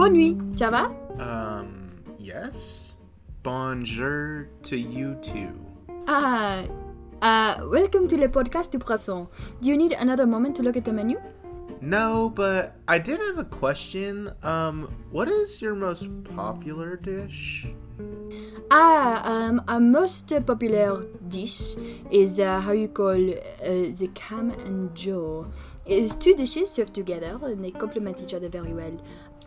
bonne nuit, ça va? Um, yes. Bonjour to you too. Ah, uh, welcome to the podcast du poisson. Do you need another moment to look at the menu? No, but I did have a question. Um, what is your most popular dish? Ah, um, our most popular dish is uh, how you call uh, the cam and joe. It's two dishes served together and they complement each other very well.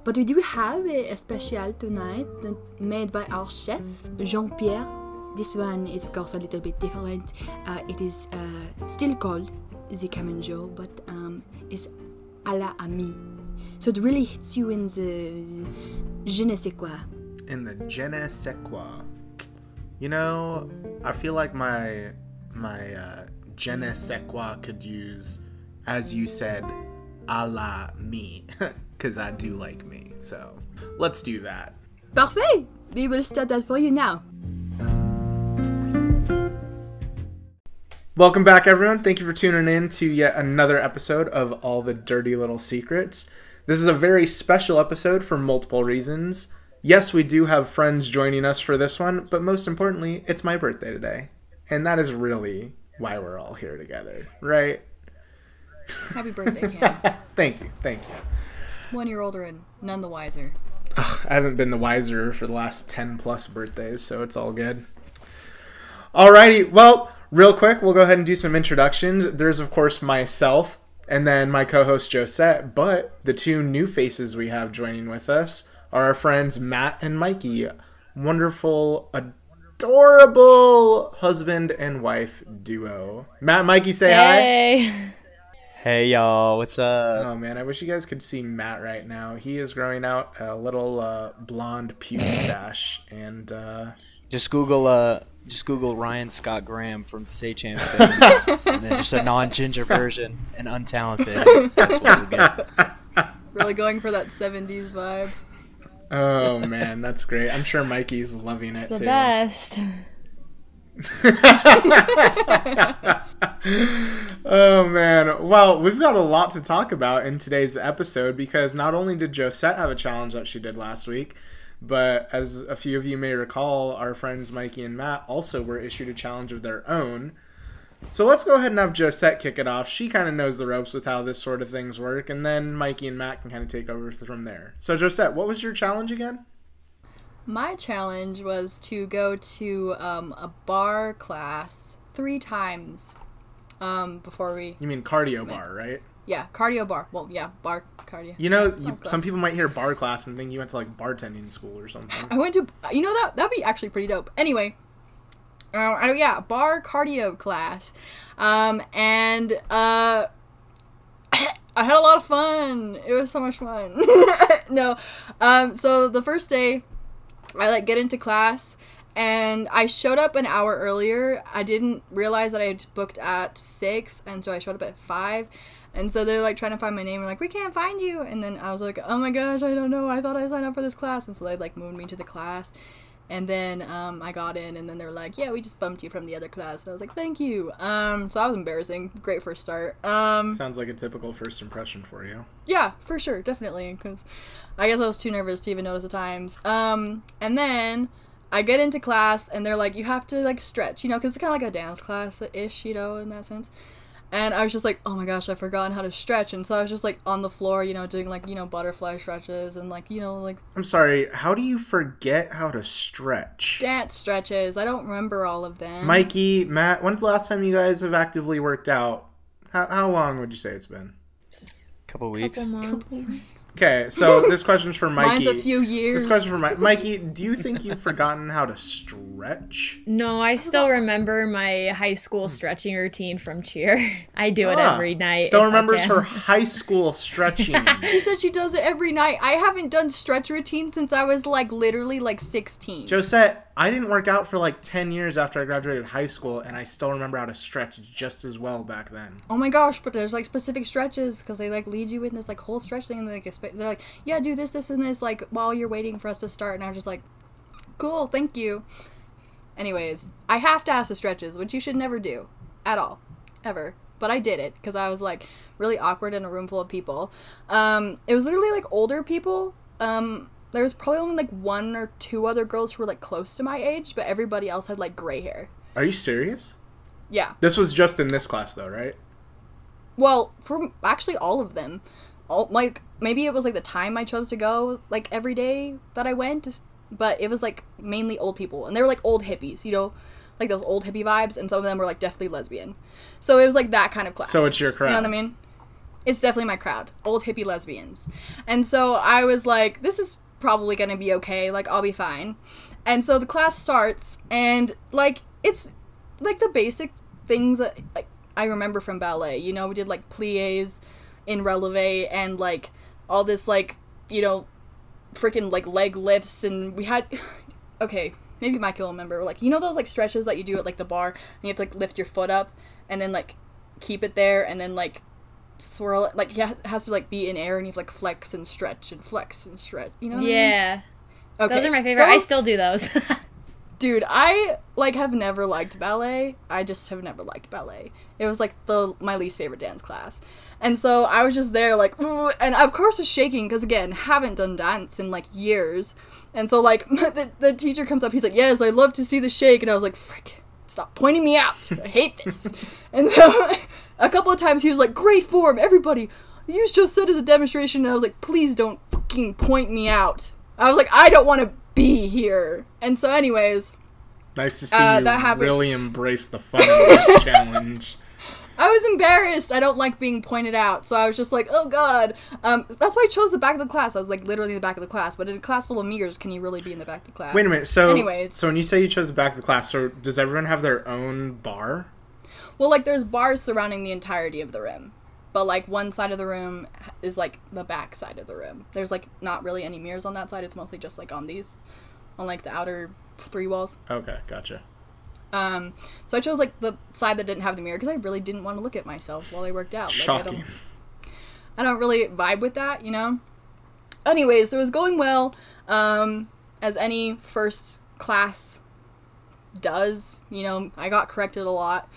But we do have a, a special tonight made by our chef, Jean-Pierre. This one is of course a little bit different. Uh, it is uh, still called the cam and joe, but um, is à la ami. So it really hits you in the, the je ne sais quoi. In the je ne sais quoi. You know, I feel like my my uh, je ne sais quoi could use, as you said, a la me, because I do like me. So let's do that. Parfait! We will start that for you now. Welcome back, everyone. Thank you for tuning in to yet another episode of All the Dirty Little Secrets. This is a very special episode for multiple reasons. Yes, we do have friends joining us for this one, but most importantly, it's my birthday today. And that is really why we're all here together, right? Happy birthday, Cam. thank you, thank you. One year older and none the wiser. Ugh, I haven't been the wiser for the last 10 plus birthdays, so it's all good. Alrighty, well, real quick, we'll go ahead and do some introductions. There's, of course, myself and then my co host Josette, but the two new faces we have joining with us are our friends Matt and Mikey. Wonderful, adorable husband and wife duo. Matt, Mikey, say hi. Hey. Hey y'all, what's up? Oh man, I wish you guys could see Matt right now. He is growing out a little uh, blonde pube stash, and uh, Just Google uh just Google Ryan Scott Graham from State Champs Band, and then just a non-ginger version and untalented. That's what you'll get. Really going for that 70s vibe. oh man, that's great. I'm sure Mikey's loving it the too. best. oh man. Well, we've got a lot to talk about in today's episode because not only did Josette have a challenge that she did last week, but as a few of you may recall, our friends Mikey and Matt also were issued a challenge of their own. So let's go ahead and have Josette kick it off. She kind of knows the ropes with how this sort of things work, and then Mikey and Matt can kind of take over from there. So Josette, what was your challenge again? My challenge was to go to um, a bar class three times um, before we. You mean cardio barre, right? Yeah, cardio barre. Well, yeah, bar cardio. You know, you, some people might hear bar class and think you went to like bartending school or something. I went to. You know that that'd be actually pretty dope. Anyway, uh, I, yeah, bar cardio class, um, and uh, I had a lot of fun. It was so much fun. no, um, so the first day, I like get into class. And I showed up an hour earlier. I didn't realize that I had booked at six, and so I showed up at five. And so they're like trying to find my name and like, we can't find you. And then I was like, oh my gosh, I don't know. I thought I signed up for this class. And so they like moved me to the class. And then um, I got in, and then they were like, yeah, we just bumped you from the other class. And I was like, thank you. Um, so that was embarrassing. Great first start. Um, Sounds like a typical first impression for you. yeah, for sure, definitely. Because I guess I was too nervous to even notice the times. Um, and then I get into class, and they're like, you have to like stretch, you know, because it's kind of like a dance class ish, you know, in that sense. And I was just like, oh my gosh, I've forgotten how to stretch. And so I was just like on the floor, you know, doing like, you know, butterfly stretches and like, you know, like I'm sorry, how do you forget how to stretch? dance stretches. I don't remember all of them. Mikey, Matt, when's the last time you guys have actively worked out? How, how long would you say it's been? Couple weeks. Couple months. Okay, so this question's for Mikey. Mine's a few This years. question for Mike. Mikey, do you think you've forgotten how to stretch? No, I still remember my high school stretching routine from cheer. I do it Ah, every night. Still if I remembers can. her high school stretching. She said she does it every night. I haven't done stretch routine since I was like literally like 16. Josette, I didn't work out for like 10 years after I graduated high school, and I still remember how to stretch just as well back then. Oh my gosh, but there's like specific stretches because they like lead you in this like whole stretch thing and they like, they're like, yeah, do this, this, and this like while you're waiting for us to start. And I'm just like, cool, thank you. Anyways, I have to ask the stretches, which you should never do at all, ever. But I did it because I was like really awkward in a room full of people. Um, it was literally like older people um there was probably only like one or two other girls who were like close to my age, but everybody else had like gray hair. Are you serious? Yeah. This was just in this class though, right? Well, for actually all of them, all like maybe it was like the time I chose to go like every day that I went, but it was like mainly old people, and they were like old hippies, you know, like those old hippie vibes, and some of them were like definitely lesbian. So it was like that kind of class. So it's your crowd. You know what I mean? It's definitely my crowd, old hippie lesbians, and so I was like, this is probably gonna be okay, like I'll be fine, and so the class starts, and like it's like the basic things that like I remember from ballet. You know, we did like pliés in relevé and like all this like you know freaking like leg lifts and we had okay maybe Mike will remember like you know those like stretches that you do at like the bar and you have to like lift your foot up and then like keep it there and then like swirl it like yeah it has to like be in air and you have like flex and stretch and flex and stretch. You know what I mean? Yeah. okay. Those are my favorite. I still do those. dude i like have never liked ballet. I just have never liked ballet. It was like the my least favorite dance class. And so i was just there like and of course was shaking because again haven't done dance in like years. And so like the, the teacher comes up he's like yes i love to see the shake. And i was like frick stop pointing me out. I hate this. And so a couple of times he was like great form everybody you just said as a demonstration and i was like please don't fucking point me out i was like i don't want to be here and so anyways Nice to see Uh, you that happened- really embrace the fun of this challenge. I was embarrassed. I don't like being pointed out, so I was just like, "Oh God." Um, that's why I chose the back of the class. I was like literally in the back of the class. But in a class full of mirrors, can you really be in the back of the class? Wait a minute. So, Anyways. so when you say you chose the back of the class, so does everyone have their own bar? Well, like there's bars surrounding the entirety of the room, but like one side of the room is like the back side of the room. There's like not really any mirrors on that side. It's mostly just like on these, on like the outer three walls. Okay, gotcha. Um, so I chose like the side that didn't have the mirror because I really didn't want to look at myself while I worked out. Like, I don't- Shocking. I don't really vibe with that, you know? Anyways, so it was going well, um, as any first class does. You know, I got corrected a lot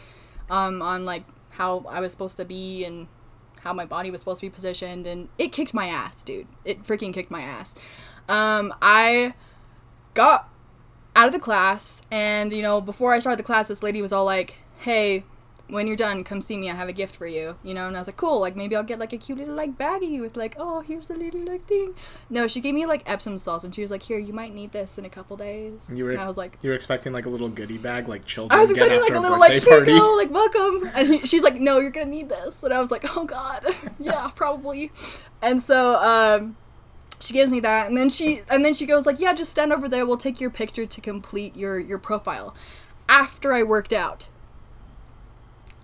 um, on like how I was supposed to be and how my body was supposed to be positioned, and it kicked my ass, dude. It freaking kicked my ass. Um, I got out of the class, and you know, before I started the class, this lady was all like, "Hey, when you're done, come see me. I have a gift for you." You know, and I was like, "Cool. Like maybe I'll get like a cute little like baggie with like, oh, here's a little like thing." No, she gave me like Epsom salts, and she was like, "Here, you might need this in a couple days." You were and I was like, you were expecting like a little goodie bag, like children I was expecting like a little like here party. you go, like welcome, and he, she's like, no, you're gonna need this, and I was like, oh god, yeah, probably, and so um, she gives me that, and then she and then she goes like, yeah, just stand over there, we'll take your picture to complete your your profile. After I worked out.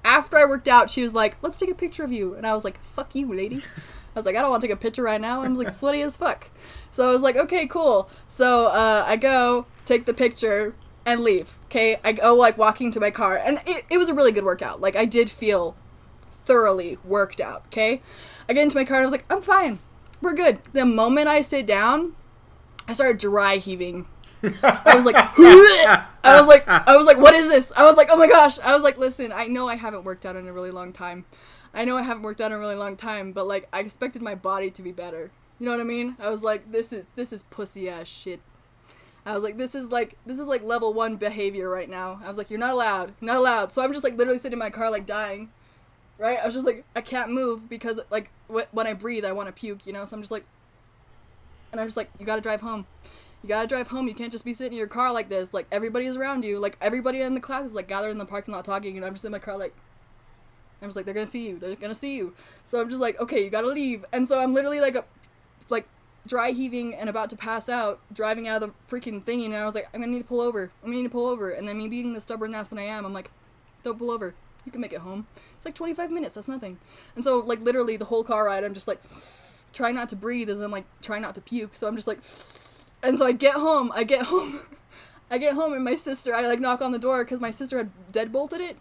After I worked out, she was like, let's take a picture of you, and I was like, fuck you, lady. I was like, I don't want to take a picture right now. I'm like sweaty as fuck. So I was like, okay, cool. So uh, I go take the picture and leave. Okay, I go like walking to my car, and it, it was a really good workout. Like I did feel thoroughly worked out. Okay, I get into my car and I was like, I'm fine, we're good. The moment I sit down, I started dry heaving. I was like, I was like, I was like, what is this? I was like, oh my gosh. I was like, listen, I know I haven't worked out in a really long time. I know I haven't worked out in a really long time, but like, I expected my body to be better. You know what I mean? I was like, this is this is pussy ass shit. I was like, this is like this is like level one behavior right now. I was like, you're not allowed, not allowed. So I'm just like literally sitting in my car like dying, right? I was just like, I can't move because like wh- when I breathe, I want to puke, you know. So I'm just like, and I'm just like, you gotta drive home. You gotta drive home. You can't just be sitting in your car like this. Like everybody's around you. Like everybody in the class is like gathered in the parking lot talking, and I'm just in my car like. I'm just like they're gonna see you. They're gonna see you. So I'm just like, okay, you gotta leave. And so I'm literally like a, like, dry heaving and about to pass out, driving out of the freaking thingy. And I was like, I'm gonna need to pull over. I'm gonna need to pull over. And then me being the stubborn ass that I am, I'm like, don't pull over. You can make it home. It's like 25 minutes. That's nothing. And so like literally the whole car ride, I'm just like, trying not to breathe as I'm like trying not to puke. So I'm just like, and so I get home. I get home. I get home and my sister. I like knock on the door because my sister had deadbolted it.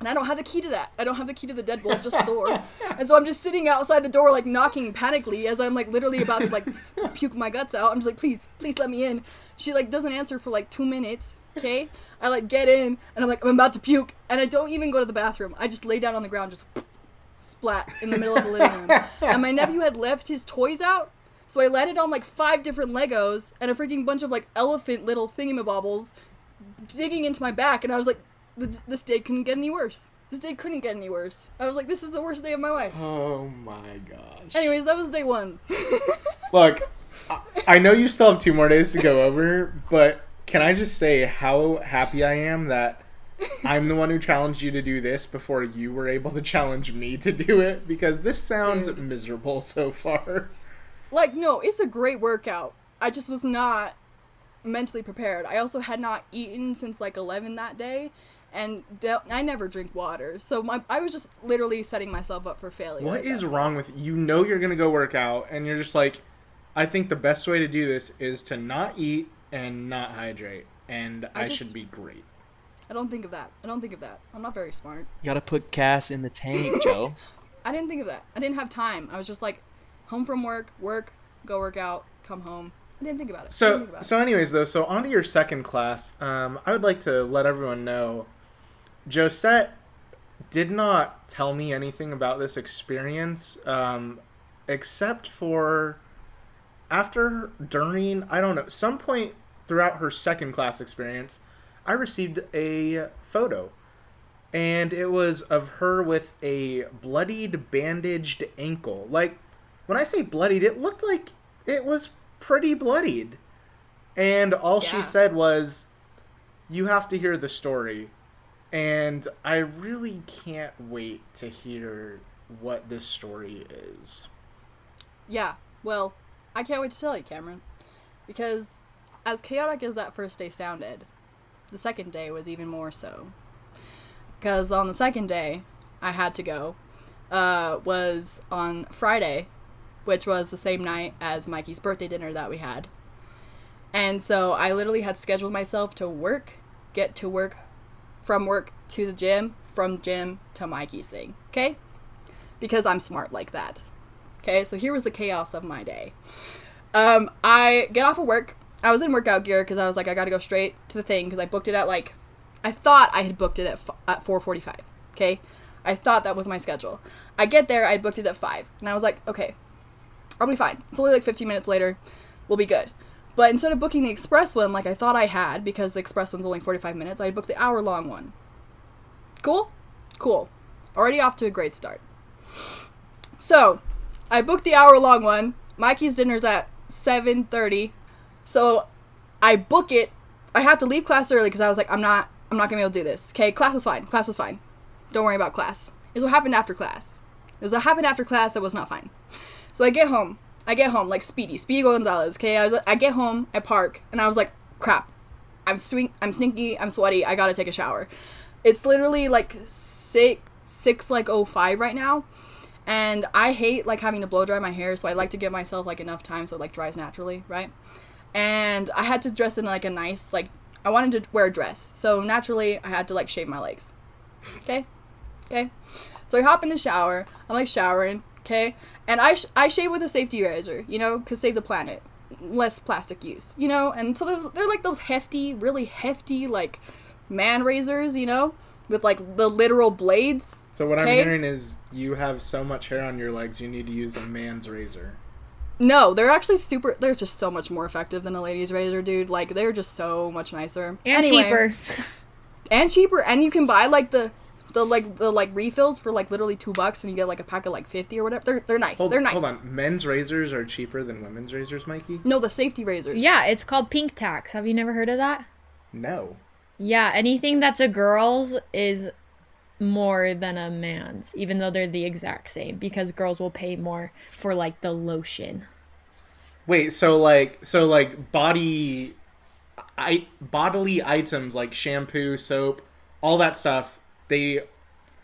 And I don't have the key to that. I don't have the key to the deadbolt, just the door. And so I'm just sitting outside the door, like knocking panically as I'm like literally about to like puke my guts out. I'm just like, please, please let me in. She like doesn't answer for like two minutes. Okay, I like get in and I'm like I'm about to puke and I don't even go to the bathroom. I just lay down on the ground, just splat in the middle of the living room. And my nephew had left his toys out, So I landed on like five different Legos and a freaking bunch of like elephant little thingamabobbles digging into my back, and I was like, this day couldn't get any worse. This day couldn't get any worse. I was like, this is the worst day of my life. Oh my gosh. Anyways, that was day one. Look, I- I know you still have two more days to go over, but can I just say how happy I am that I'm the one who challenged you to do this before you were able to challenge me to do it? Because this sounds Dude. miserable so far. Like, no, it's a great workout. I just was not mentally prepared. I also had not eaten since like 11 that day. And de- I never drink water, so my I was just literally setting myself up for failure. What at is that wrong with you? Know you're gonna go work out, and you're just like, I think the best way to do this is to not eat and not hydrate, and I, I just- should be great. I don't think of that. I don't think of that. I'm not very smart. You gotta put Cass in the tank, Joe. I didn't think of that. I didn't have time. I was just like, home from work, work, go work out, come home. I didn't think about it. So, about it. so anyways, though, so on to your second class. Um, I would like to let everyone know, Josette did not tell me anything about this experience, um, except for after, during, I don't know, some point throughout her second class experience, I received a photo. And it was of her with a bloodied, bandaged ankle. Like, when I say bloodied, it looked like it was pretty bloodied. And all she said was, You have to hear the story. And I really can't wait to hear what this story is. Yeah, well, I can't wait to tell you, Cameron. Because as chaotic as that first day sounded, the second day was even more so. Because on the second day, I had to go, uh, was on Friday, which was the same night as Mikey's birthday dinner that we had. And so I literally had scheduled myself to work, get to work, from work to the gym, from gym to Mikey's thing, okay? Because I'm smart like that. Okay, so here was the chaos of my day. Um, I get off of work. I was in workout gear because I was like, I gotta go straight to the thing because I booked it at like, I thought I had booked it at at four forty five. Okay, I thought that was my schedule. I get there, I booked it at five, and I was like, okay, I'll be fine. It's only like fifteen minutes later, we'll be good. But instead of booking the express one like I thought I had, because the express one's only forty five minutes, I booked the hour long one. Cool, cool. Already off to a great start. So, I booked the hour long one. Mikey's dinner's at 7:30. So, I book it. I have to leave class early because I was like I'm not I'm not going to be able to do this. Okay, class was fine. Class was fine. Don't worry about class. Is what happened after class. It was what happened after class that was not fine. So I get home. I get home like Speedy, Speedy Gonzalez. Okay, I, was, I get home, I park, and I was like, crap. I'm swing. I'm stinky. I'm sweaty. I gotta take a shower. It's literally like six six like oh five right now, and I hate like having to blow dry my hair. So I like to give myself like enough time so it like dries naturally, right? And I had to dress in like a nice like I wanted to wear a dress, so naturally I had to like shave my legs. Okay, okay. So I hop in the shower. I'm like showering. Okay, and I sh- I shave with a safety razor, you know, cause save the planet, less plastic use, you know. And so there's they're like those hefty, really hefty like man razors, you know, with like the literal blades. So what I'm hearing is you have so much hair on your legs, you need to use a man's razor. No, they're actually super. They're just so much more effective than a lady's razor, dude. Like they're just so much nicer And Anyway, cheaper. and cheaper. And you can buy like the the like the like refills for like literally two bucks, and you get like a pack of like fifty or whatever. They're they're nice. Hold, they're nice. hold on, men's razors are cheaper than women's razors, Mikey? No, the safety razors. Yeah, it's called pink tax. Have you never heard of that? No. Yeah, anything that's a girl's is more than a man's, even though they're the exact same, because girls will pay more for like the lotion. Wait, so like so like body I bodily items like shampoo, soap, all that stuff, they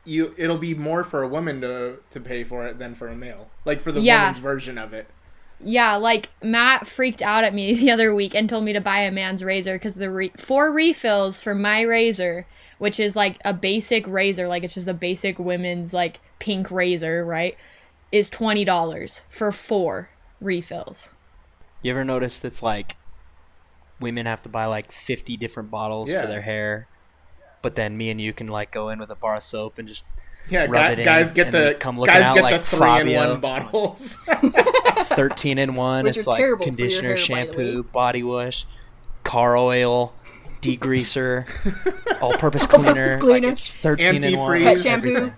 you it'll be more for a woman to to pay for it than for a male. Like for the Yeah. woman's version of it. Yeah, like Matt freaked out at me the other week and told me to buy a man's razor because the re- four refills for my razor, which is like a basic razor, like it's just a basic women's like pink razor, right? Is twenty dollars for four refills. You ever noticed it's like women have to buy like 50 different bottles Yeah. for their hair, but then me and you can like go in with a bar of soap and just rub guy, it in, guys get the come looking guys out get like the three Fabio. in one bottles. 13 in one. Which it's like terrible for your conditioner, hair, shampoo, body wash, car oil, degreaser, all-purpose cleaner. Like it's 13 in one. Pet shampoo.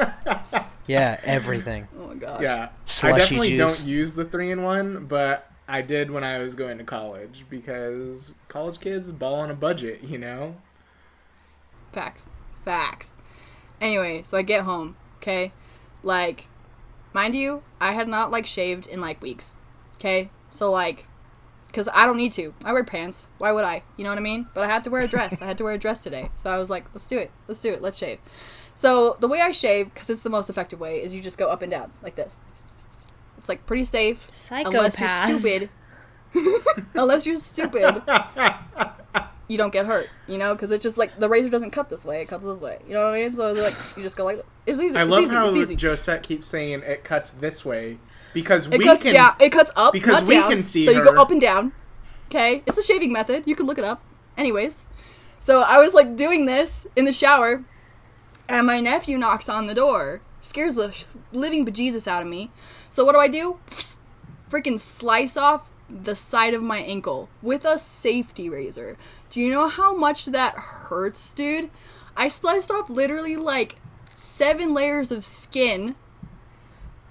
Yeah, everything. Oh my gosh. yeah, I definitely juice. don't use the three in one, but I did when I was going to college because college kids ball on a budget, you know. Facts. Facts. Anyway, so I get home, okay? Like, mind you, I had not, like, shaved in, like, weeks, okay? So, like, because I don't need to. I wear pants. Why would I? You know what I mean? But I had to wear a dress. I had to wear a dress today. So I was like, let's do it. Let's do it. Let's shave. So the way I shave, because it's the most effective way, is you just go up and down like this. It's like pretty safe. Unless you're stupid. unless you're stupid. You don't get hurt, you know, because it's just like the razor doesn't cut this way; it cuts this way. You know what I mean? So like you just go like it's easy. I it's love easy, how. Josette keeps saying it cuts this way because It we cuts can. down. It cuts up, because we down. can see So you go up and down. Okay, it's a shaving method. You can look it up. Anyways, so I was like doing this in the shower, and my nephew knocks on the door, scares the living bejesus out of me. So what do I do? Freaking slice off the side of my ankle with a safety razor. Do you know how much that hurts, dude? I sliced off literally like seven layers of skin.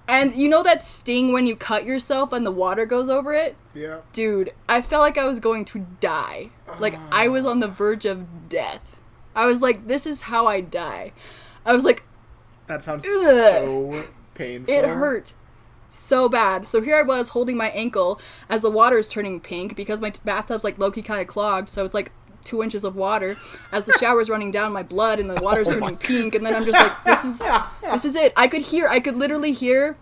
And you know that sting when you cut yourself and the water goes over it? Yeah. Dude, I felt like I was going to die. Like I was on the ah. verge of death. I was like, this is how I die. I was like, That sounds Ugh. so painful. it hurt so bad. So here I was holding my ankle as the water is turning pink because my t- bathtub's like low-key kind of clogged. So it's like two inches of water as the shower's running down my blood and the water's turning pink. And then I'm just like, this is this is it. I could hear, I could literally hear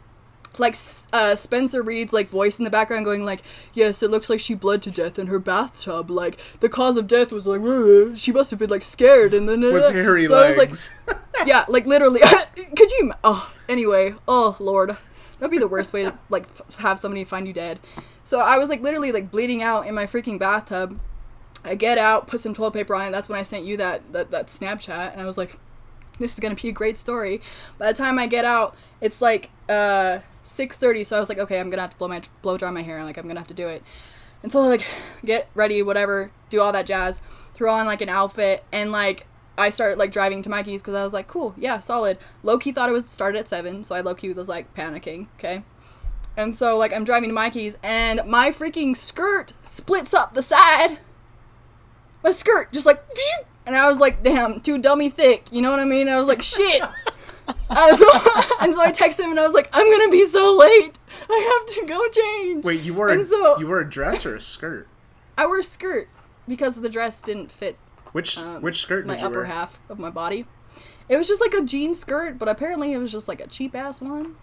like uh, Spencer Reid's like voice in the background going like, yes, it looks like she bled to death in her bathtub. Like the cause of death was like, "Uh, she must have been like scared and then Was hairy so I was like, legs. yeah, like literally. Could you? Oh, anyway. Oh lord, that'd be the worst way to like f- have somebody find you dead. So I was like literally like bleeding out in my freaking bathtub. I get out, put some toilet paper on it. That's when I sent you that that, that Snapchat, and I was like, "This is gonna be a great story." By the time I get out, it's like uh six thirty. So I was like, "Okay, I'm gonna have to blow my blow dry my hair. Like I'm gonna have to do it." And so I like get ready, whatever, do all that jazz, throw on like an outfit, and like I started like driving to Mikey's because I was like, cool, yeah, solid. Loki thought it was started at seven, so I Loki was like panicking, okay. And so like I'm driving to Mikey's, and my freaking skirt splits up the side. My skirt just like, and I was like, damn, too dummy thick. You know what I mean? I was like, shit. and, so, and so I texted him and I was like, I'm gonna be so late. I have to go change. Wait, you wore And a, so- you wore a dress or a skirt? I wore a skirt because the dress didn't fit Which um, which skirt my did you upper wear? half of my body. It was just like a jean skirt, but apparently it was just like a cheap ass one.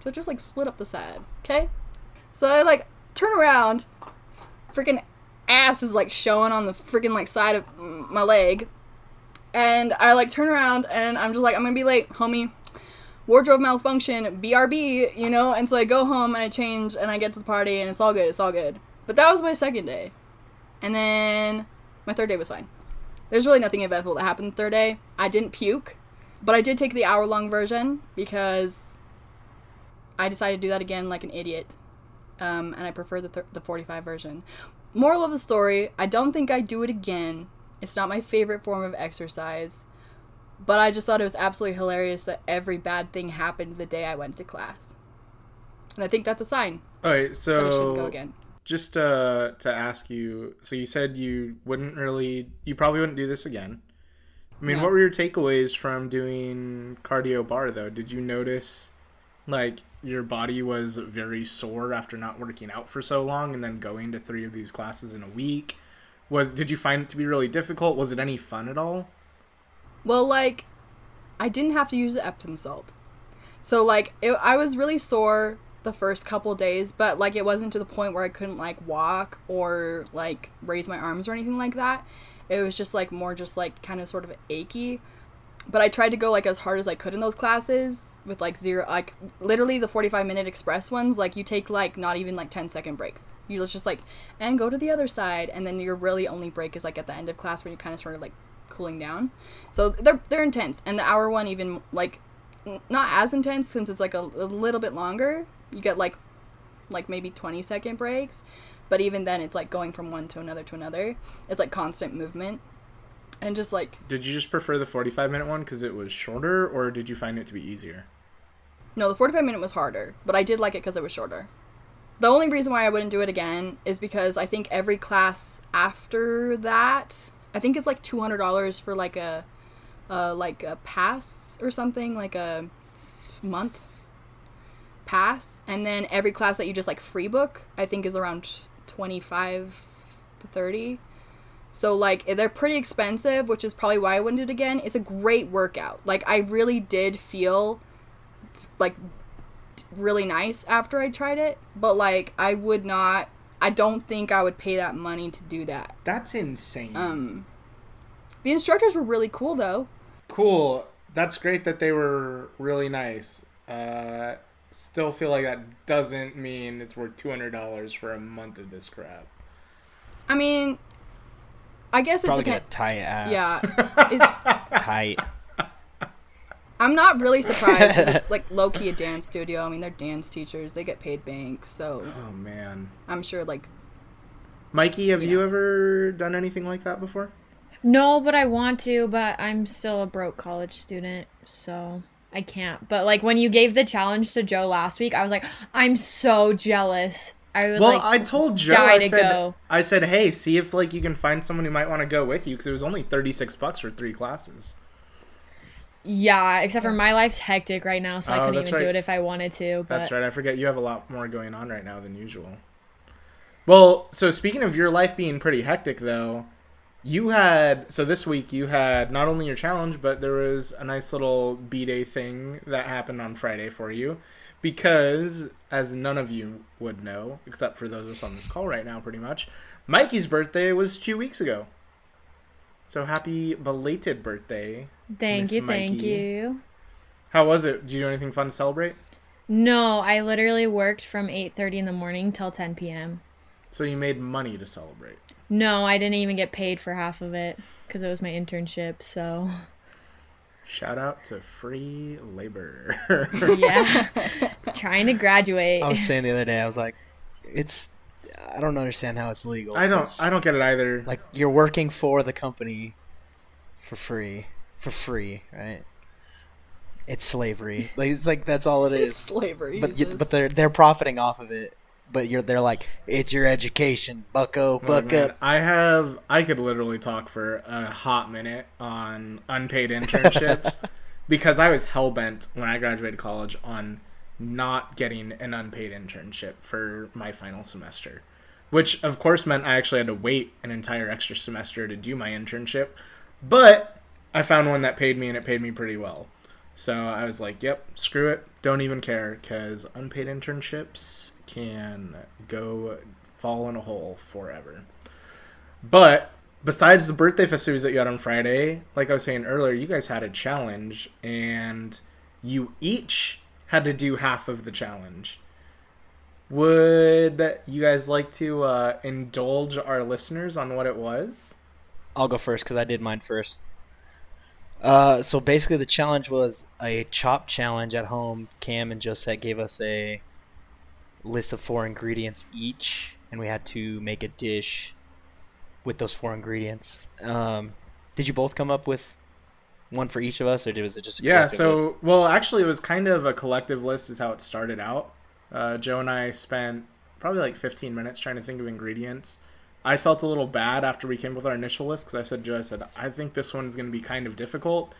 So it just like split up the side. Okay? So I like turn around, freaking ass is like showing on the freaking like side of my leg. And I like turn around and I'm just like, I'm gonna be late, homie. Wardrobe malfunction, BRB, you know? And so I go home and I change and I get to the party and it's all good, it's all good. But that was my second day. And then my third day was fine. There's really nothing eventful that happened the third day. I didn't puke, but I did take the hour long version because I decided to do that again like an idiot. Um, and I prefer the, th- the 45 version. Moral of the story I don't think I'd do it again. It's not my favorite form of exercise. But I just thought it was absolutely hilarious that every bad thing happened the day I went to class. And I think that's a sign All right, that I shouldn't go so again. Just uh, to ask you, so you said you wouldn't really, you probably wouldn't do this again. I mean, No. what were your takeaways from doing cardio barre though? Did you notice like your body was very sore after not working out for so long and then going to three of these classes in a week? Was did you find it to be really difficult? Was it any fun at all? Well, like, I didn't have to use the Epsom salt. So, like, it, I was really sore the first couple days, but, like, it wasn't to the point where I couldn't, like, walk or, like, raise my arms or anything like that. It was just, like, more just, like, kind of sort of achy. But I tried to go, like, as hard as I could in those classes with, like, zero, like, literally the 45 minute express ones. Like, you take, like, not even, like, 10 second breaks. You just, like, and go to the other side. And then your really only break is, like, at the end of class when you kind of sort of, like, cooling down. So they're they're intense, and the hour one even like not as intense since it's like a, a little bit longer. You get like like maybe 20 second breaks, but even then it's like going from one to another to another. It's like constant movement. And just like Did you just prefer the 45 minute one because it was shorter, or did you find it to be easier? no, the 45 minute was harder, but I did like it cuz it was shorter. The only reason why I wouldn't do it again is because I think every class after that, I think it's like $200 for like a uh, like a pass or something, like a month pass, and then every class that you just like free book, I think is around twenty five to thirty. So like they're pretty expensive, which is probably why I wouldn't do it again. It's a great workout. Like I really did feel like really nice after I tried it, but like I would not. I don't think I would pay that money to do that. That's insane. Um, the instructors were really cool though. cool. That's great that they were really nice. Uh, still feel like that doesn't mean it's worth $200 for a month of this crap. I mean, I guess it Probably got depends. tight ass. Yeah, it's. Tight. I'm not really surprised. it's like low key a dance studio. I mean, they're dance teachers. They get paid bank, so Oh, man. I'm sure like Mikey, have Yeah. you ever done anything like that before? No, but I want to, but I'm still a broke college student, so I can't. But like when you gave the challenge to Joe last week, I was like, I'm so jealous. I would Well, like I told Joe, I to said, go. I said, hey, see if like you can find someone who might want to go with you because it was only 36 bucks for three classes. Yeah, except for my life's hectic right now, so I Oh, couldn't that's even do it if I wanted to. But That's right. I forget you have a lot more going on right now than usual. Well, so speaking of your life being pretty hectic, though, you had so this week you had not only your challenge, but there was a nice little b day thing that happened on Friday for you, because as none of you would know, except for those of us on this call right now, pretty much, Mikey's birthday was two weeks ago. So happy belated birthday! thank Miss you, thank you. How was it? Did you do anything fun to celebrate? No, I literally worked from 8:30 in the morning till 10 p.m. So you made money to celebrate. No, I didn't even get paid for half of it because it was my internship. So Shout out to free labor. yeah, trying to graduate. I was saying the other day, I was like, it's. I don't understand how it's legal. I don't. I don't get it either. Like you're working for the company for free, for free, right? It's slavery. Like it's like that's all it it's slavery. But you, but they're they're profiting off of it. But you're they're like it's your education, Bucko, Oh, buck man. up. I have I could literally talk for a hot minute on unpaid internships because I was hell bent when I graduated college on not getting an unpaid internship for my final semester. Which of course meant I actually had to wait an entire extra semester to do my internship. But I found one that paid me and it paid me pretty well. So I was like, yep, screw it. Don't even care because unpaid internships can go fall in a hole forever. But besides the birthday festivities that you had on Friday, like I was saying earlier, you guys had a challenge and you each had to do half of the challenge. Would you guys like to uh, indulge our listeners on what it was? I'll go first because I did mine first. Uh, so basically, the challenge was a chop challenge at home. Cam and Josette gave us a list of four ingredients each, and we had to make a dish with those four ingredients. Um, did you both come up with one for each of us, or was it just a Yeah, so list? well, actually, it was kind of a collective list, is how it started out. Uh, Joe and I spent probably like 15 minutes trying to think of ingredients. I felt a little bad after we came up with our initial list because I said, Joe, I said, I think this one's going to be kind of difficult.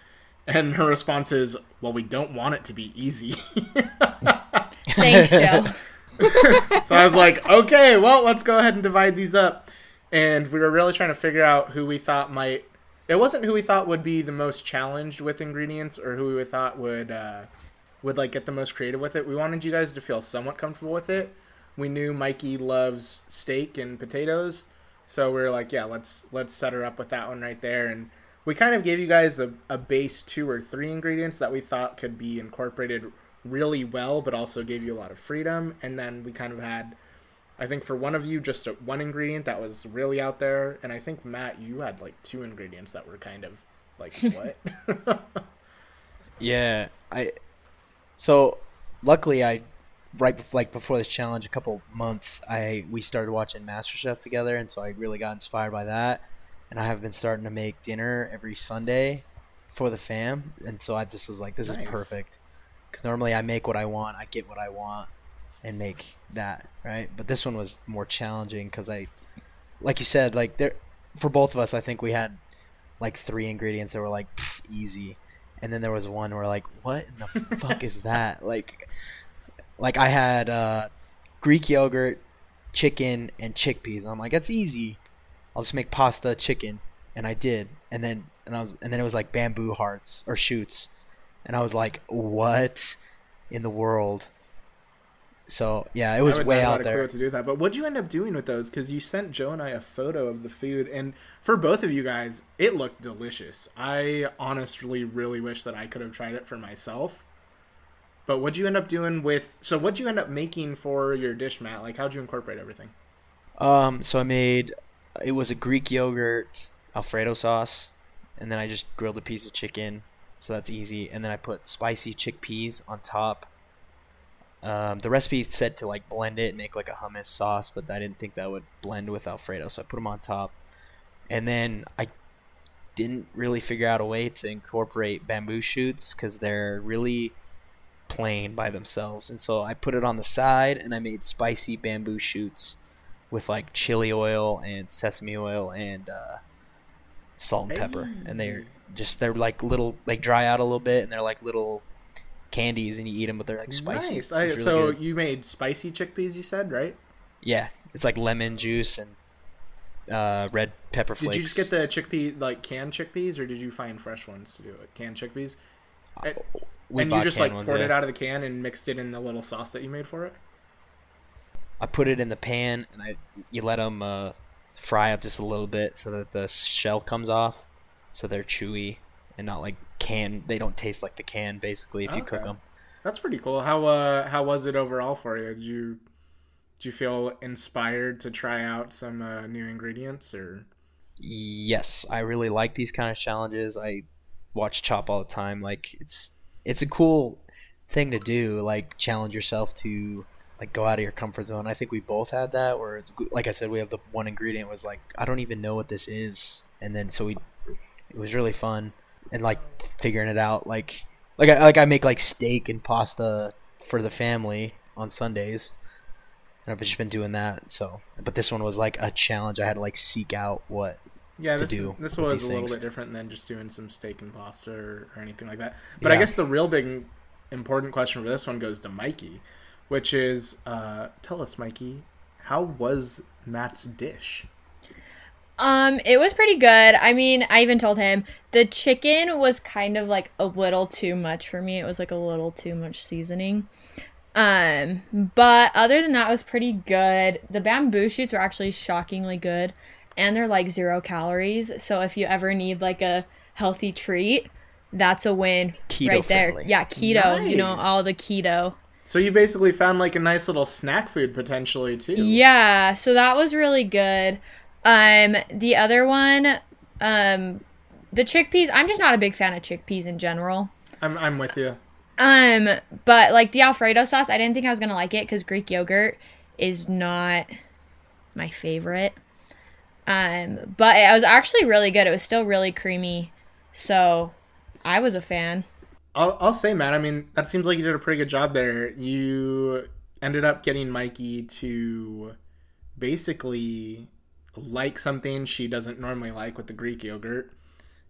And her response is, Well, we don't want it to be easy. Thanks, Joe. so I was like, okay, well, let's go ahead and divide these up. And we were really trying to figure out who we thought might. It wasn't who we thought would be the most challenged with ingredients or who we thought would uh, would like get the most creative with it. We wanted you guys to feel somewhat comfortable with it. We knew Mikey loves steak and potatoes, so we were like, yeah, let's let's set her up with that one right there. And we kind of gave you guys a, a base two or three ingredients that we thought could be incorporated really well, but also gave you a lot of freedom. And then we kind of had, I think for one of you, just a, one ingredient that was really out there. And I think Matt, you had like two ingredients that were kind of like what? Yeah, I So, luckily, I right bef- like before this challenge, a couple months, I we started watching MasterChef together, and so I really got inspired by that. And I have been starting to make dinner every Sunday for the fam, and so I just was like, this Nice. is perfect. Because normally I make what I want, I get what I want, and make that right. But this one was more challenging because I, like you said, like there, for both of us, I think we had like three ingredients that were like pff, easy, and then there was one where like, what in the fuck is that? Like, like I had uh, Greek yogurt, chicken, and chickpeas. And I'm like, that's easy. I'll just make pasta, chicken, and I did. And then and I was and then it was like bamboo hearts or shoots, and I was like, what in the world? So yeah, it was way out there. to do that. But what'd you end up doing with those? Because you sent Joe and I a photo of the food, and for both of you guys, it looked delicious. I honestly really wish that I could have tried it for myself. But what'd you end up doing with? So what'd you end up making for your dish, Matt? Like, how'd you incorporate everything? Um, so I made it was a Greek yogurt Alfredo sauce, and then I just grilled a piece of chicken, so that's easy. And then I put spicy chickpeas on top. Um, the recipe said to like blend it and make like a hummus sauce, but I didn't think that would blend with Alfredo, so I put them on top. And then I didn't really figure out a way to incorporate bamboo shoots because they're really plain by themselves, and so I put it on the side and I made spicy bamboo shoots with like chili oil and sesame oil and uh, salt and pepper, and they're just they're like little they dry out a little bit and they're like little candies and you eat them, but they're like spicy. Nice. I, really so good. you made spicy chickpeas, you said, right? yeah, it's like lemon juice and uh, red pepper flakes. Did you just get the chickpea, like canned chickpeas, or did you find fresh ones to do it? Canned chickpeas, Uh, and you just like ones, poured yeah. it out of the can and mixed it in the little sauce that you made for it. I put it in the pan and I you let them uh, fry up just a little bit so that the shell comes off, so they're chewy and not like can. They don't taste like the can basically if you cook them. That's pretty cool. How uh how was it overall for you? Did you did you feel inspired to try out some uh, new ingredients or Yes, I really like these kind of challenges. I watch Chopped all the time. Like it's it's a cool thing to do. Like challenge yourself to like go out of your comfort zone. I think we both had that. Where like I said, we have the one ingredient was like I don't even know what this is, and then so we it was really fun and like figuring it out. Like like I like I make like steak and pasta for the family on Sundays. And I've just been doing that. So, but this one was like a challenge. I had to like seek out what yeah to this, do this was a little bit different than just doing some steak and pasta or, or anything like that. But I guess the real big important question for this one goes to Mikey, which is uh, tell us, Mikey, how was Matt's dish? Um, it was pretty good. I mean, I even told him the chicken was kind of like a little too much for me. It was like a little too much seasoning. Um, but other than that, it was pretty good. The bamboo shoots were actually shockingly good, and they're like zero calories. So if you ever need like a healthy treat, that's a win Keto right there. Yeah, keto. You know, all the keto. So you basically found like a nice little snack food potentially too. Yeah, so that was really good. Um, the other one, um, the chickpeas. I'm just not a big fan of chickpeas in general. I'm I'm with you. Um, but like the Alfredo sauce, I didn't think I was gonna like it because Greek yogurt is not my favorite. Um, but it was actually really good. It was still really creamy, so I was a fan. I'll, I'll say, Matt. I mean, that seems like you did a pretty good job there. You ended up getting Mikey to basically like something she doesn't normally like with the Greek yogurt,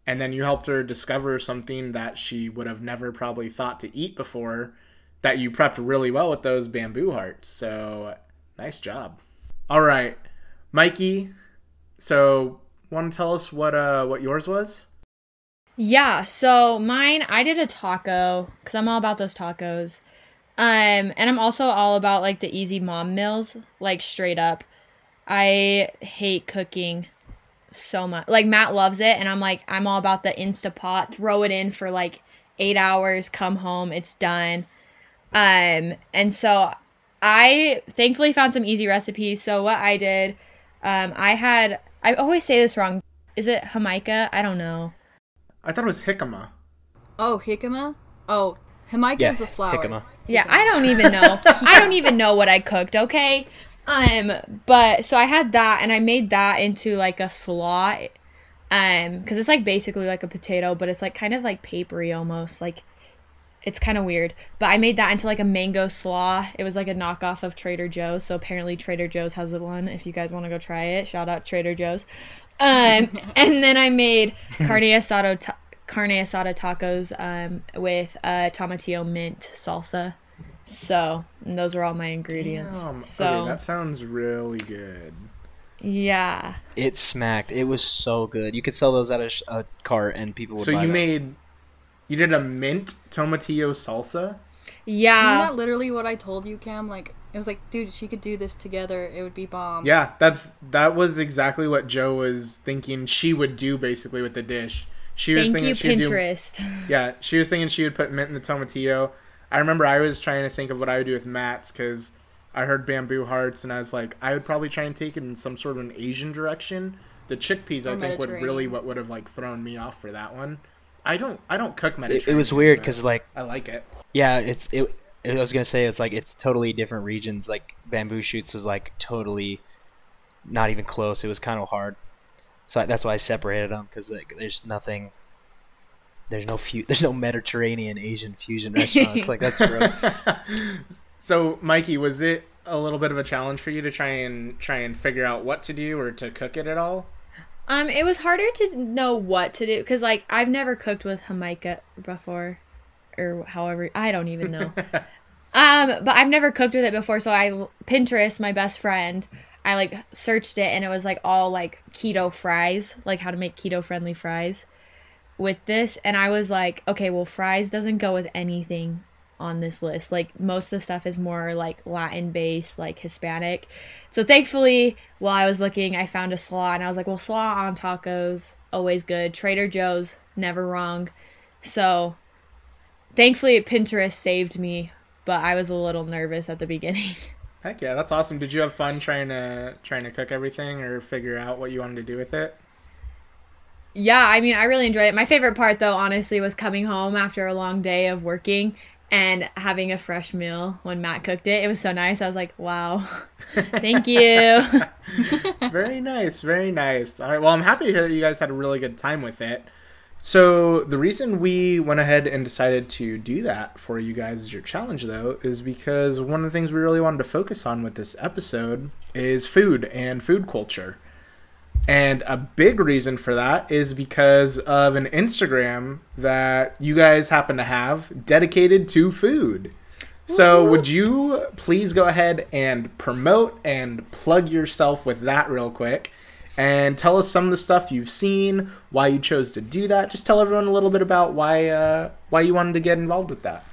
and then you helped her discover something that she would have never probably thought to eat before. That you prepped really well with those bamboo hearts. So nice job. All right, Mikey. So, want to tell us what uh what yours was? Yeah, so mine, I did a taco because I'm all about those tacos. Um, and I'm also all about like the easy mom meals, like straight up. I hate cooking so much. Like Matt loves it, and I'm like, I'm all about the Instapot. Throw it in for like eight hours, come home, it's done. Um, and so I thankfully found some easy recipes. So what I did, um, I had I always say this wrong. Is it Jamaica? I don't know. I thought it was jicama. Oh, jicama? Oh, Jamaica Yeah, is the flour. jicama. Yeah, I don't even know. I don't even know what I cooked, okay? Um, but so I had that and I made that into like a slaw. Um, cuz it's like basically like a potato, but it's like kind of like papery almost. Like it's kind of weird. But I made that into like a mango slaw. It was like a knockoff of Trader Joe's. So apparently Trader Joe's has the one if you guys want to go try it. Shout out Trader Joe's. Um, and then I made carne asada ta- carne asada tacos um, with uh, tomatillo mint salsa. So and those were all my ingredients. Damn. so okay, that sounds really good. yeah, It smacked. It was so good. You could sell those at a, sh- a cart and people would So buy you them. made, you did a mint tomatillo salsa. yeah. Isn't that literally what I told you, Cam? Like, it was like, dude, she could do this together. It would be bomb. Yeah, that's that was exactly what Joe was thinking she would do basically with the dish. She was Thank thinking you, she'd do Pinterest. Yeah, she was thinking she would put mint in the tomatillo. I remember I was trying to think of what I would do with Matt's because I heard bamboo hearts and I was like, I would probably try and take it in some sort of an Asian direction. The chickpeas, I think, would really what would have like thrown me off for that one. I don't, I don't cook It, Mediterranean. it was weird because like I like it. yeah, it's it. I was gonna say it's like it's totally different regions. Like bamboo shoots was like totally not even close. It was kind of hard, so I, that's why I separated them because like there's nothing. There's no fu- There's no Mediterranean Asian fusion restaurants. like that's gross. So, Mikey, was it a little bit of a challenge for you to try and try and figure out what to do or to cook it at all? Um, it was harder to know what to do because like I've never cooked with Jamaica before, or however I don't even know. um, but I've never cooked with it before, so I Pinterest, my best friend, I like searched it and it was like all like keto fries, like how to make keto friendly fries with this, and I was like, okay, well, fries doesn't go with anything on this list. Like most of the stuff is more like Latin based, like Hispanic. So thankfully, while I was looking, I found a slaw and I was like, well, slaw on tacos, always good. Trader Joe's, never wrong. So thankfully, Pinterest saved me, but I was a little nervous at the beginning. Heck yeah, that's awesome. Did you have fun trying to trying to cook everything or figure out what you wanted to do with it? yeah, I mean, I really enjoyed it. My favorite part, though, honestly, was coming home after a long day of working and having a fresh meal when Matt cooked it. It was so nice. I was like, wow, thank you. very nice, very nice. All right, well, I'm happy to hear that you guys had a really good time with it. So, the reason we went ahead and decided to do that for you guys as your challenge, though, is because one of the things we really wanted to focus on with this episode is food and food culture. And a big reason for that is because of an Instagram that you guys happen to have dedicated to food. So, would you please go ahead and promote and plug yourself with that real quick? And tell us some of the stuff you've seen, why you chose to do that. Just tell everyone a little bit about why uh, why you wanted to get involved with that.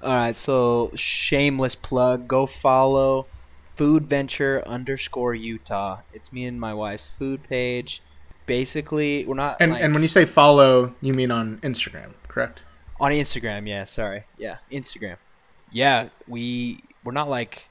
All right, so shameless plug. Go follow Food Venture underscore Utah. It's me and my wife's food page. Basically, we're not And like, and when you say follow, you mean on Instagram, correct? on Instagram. Yeah, sorry. Yeah, Instagram. Yeah, we we're not like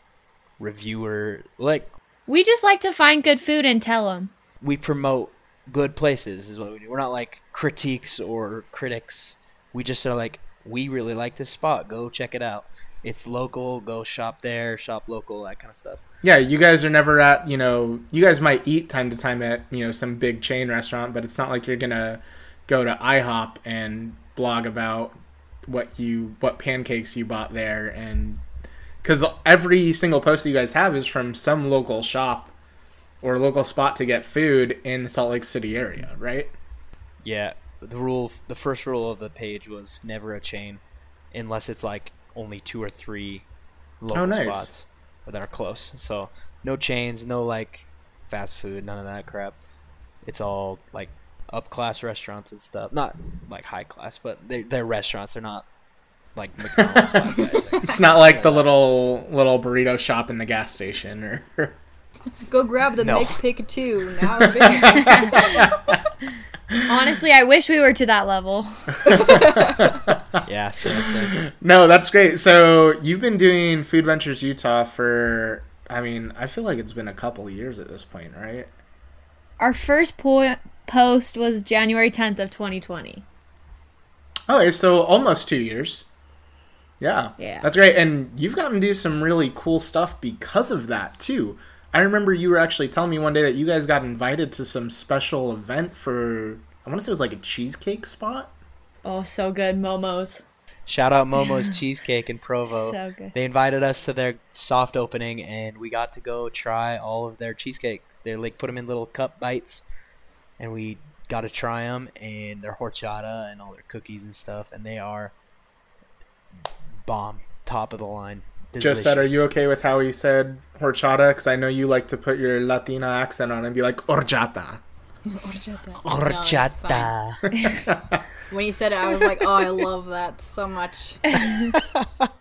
reviewer. Like we just like to find good food and tell them. We promote good places is what we do. We're not like critiques or critics. We just are like we really like this spot. Go check it out. It's local. Go shop there. Shop local. That kind of stuff. Yeah, you guys are never at, you know, you guys might eat time to time at, you know, some big chain restaurant, but it's not like you're to go to IHOP and blog about what you what pancakes you bought there and cuz every single post that you guys have is from some local shop or local spot to get food in the Salt Lake City area, right? Yeah, the rule, the first rule of the page was never a chain, unless it's like only two or three local Oh, nice. spots that are close. So no chains, no like fast food, none of that crap. It's all like up class restaurants and stuff. Not like high class, but they they're restaurants. They're not like McDonald's. Guys. It's not like the little little burrito shop in the gas station or Go grab the No. McPick 2. Now. Honestly, I wish we were to that level. yeah, seriously. No, that's great. So you've been doing Food Ventures Utah for, I mean, I feel like it's been a couple years at this point, right? Our first po- post was January 10th of 2020. Okay, so almost two years. Yeah. Yeah. That's great. And you've gotten to do some really cool stuff because of that, too. I remember you were actually telling me one day that you guys got invited to some special event for, I want to say it was like a cheesecake spot. Oh, so good, Momos. Shout out Momo's Cheesecake in Provo. So good. They invited us to their soft opening, and we got to go try all of their cheesecake. They like put them in little cup bites, and we got to try them and their horchata and all their cookies and stuff. And they are bomb, top of the line. Just said, are you okay with how he said horchata? Because I know you like to put your Latina accent on and be like horchata. Horchata. No, horchata? when you said it, I was like, oh, I love that so much.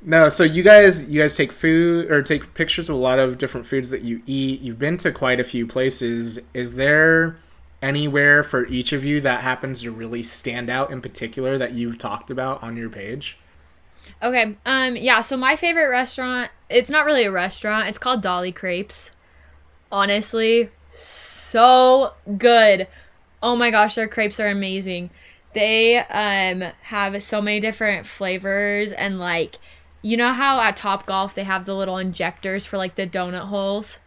No, so you guys, you guys take food or take pictures of a lot of different foods that you eat. You've been to quite a few places. Is there anywhere for each of you that happens to really stand out in particular that you've talked about on your page? Okay. Um. Yeah. So my favorite restaurant. It's not really a restaurant. It's called Dolly Crepes. Honestly, so good. Oh my gosh, their crepes are amazing. They um have so many different flavors and like, you know how at Top Golf they have the little injectors for like the donut holes.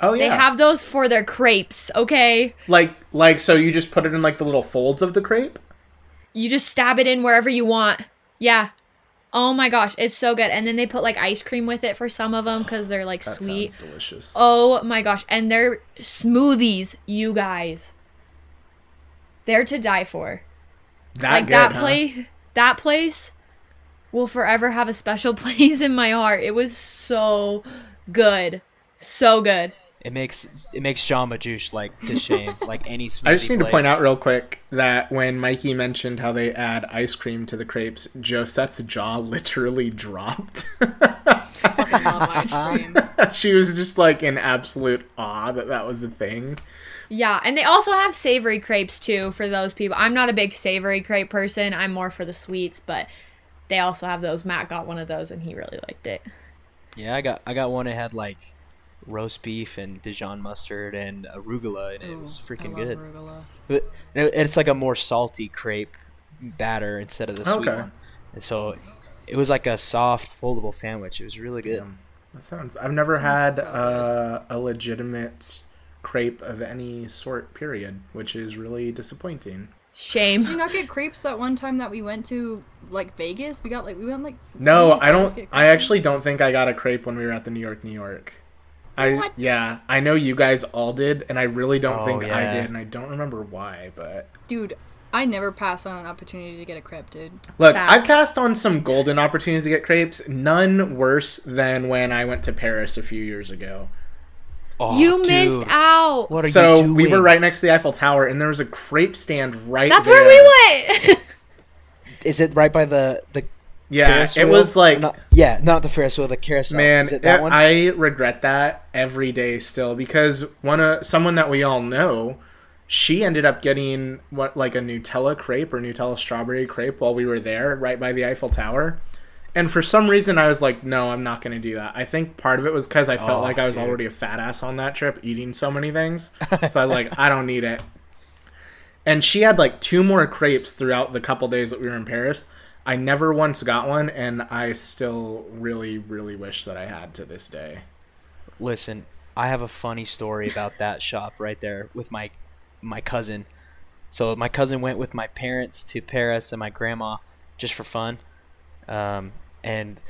Oh yeah, They have those for their crepes. Okay. like like so you just put it in like the little folds of the crepe. You just stab it in wherever you want. Yeah. Oh my gosh, it's so good. And then they put like ice cream with it for some of them because they're like That sweet. sounds delicious. Oh my gosh. And their smoothies, you guys. They're to die for. that like good, that huh? place that place will forever have a special place in my heart. It was so good. So good. It makes it makes Jamba Juice like to shame. like any. Sweet. I just smoothie need to point out real quick that when Mikey mentioned how they add ice cream to the crepes, Josette's jaw literally dropped. Ice cream. she was just like in absolute awe that that was a thing. Yeah, and they also have savory crepes too for those people. I'm not a big savory crepe person. I'm more for the sweets, but they also have those. Matt got one of those and he really liked it. Yeah, I got I got one that had like roast beef and Dijon mustard and arugula, and it was freaking I love good. arugula. But it- it's like a more salty crepe batter instead of the sweet Okay. one, and so it was like a soft foldable sandwich. It was really good. Damn. That sounds. I've never had so uh, a legitimate crepe of any sort. Period, which is really disappointing. Shame. Did you not get crepes that one time that we went to like Vegas? We got like we went like No, Didn't I don't. I actually don't think I got a crepe when we were at the New York, New York. I What? yeah, I know you guys all did, and I really don't Oh, think I did, and I don't remember why. But dude. I never pass on an opportunity to get a crepe, dude. look, Facts. I've passed on some golden opportunities to get crepes. None worse than when I went to Paris a few years ago. Oh, you dude, missed out. What are So you doing? we were right next to the Eiffel Tower, and there was a crepe stand right. That's there. where we went. Is it right by the the? Yeah, Ferris it wheel? was like Not- yeah, not the Ferris wheel, the carousel. Man, is it that it- one? I regret that every day still because one of someone that we all know, she ended up getting what like a Nutella crepe or Nutella strawberry crepe while we were there, right by the Eiffel Tower. And for some reason, I was like, no, I'm not going to do that. I think part of it was because I felt Oh, like I was dude. already a fat ass on that trip, eating so many things. so I was like, I don't need it. And she had like two more crepes throughout the couple days that we were in Paris. I never once got one, and I still really, really wish that I had to this day. Listen, I have a funny story about that shop right there with my my cousin. So my cousin went with my parents to Paris and my grandma just for fun. Um, and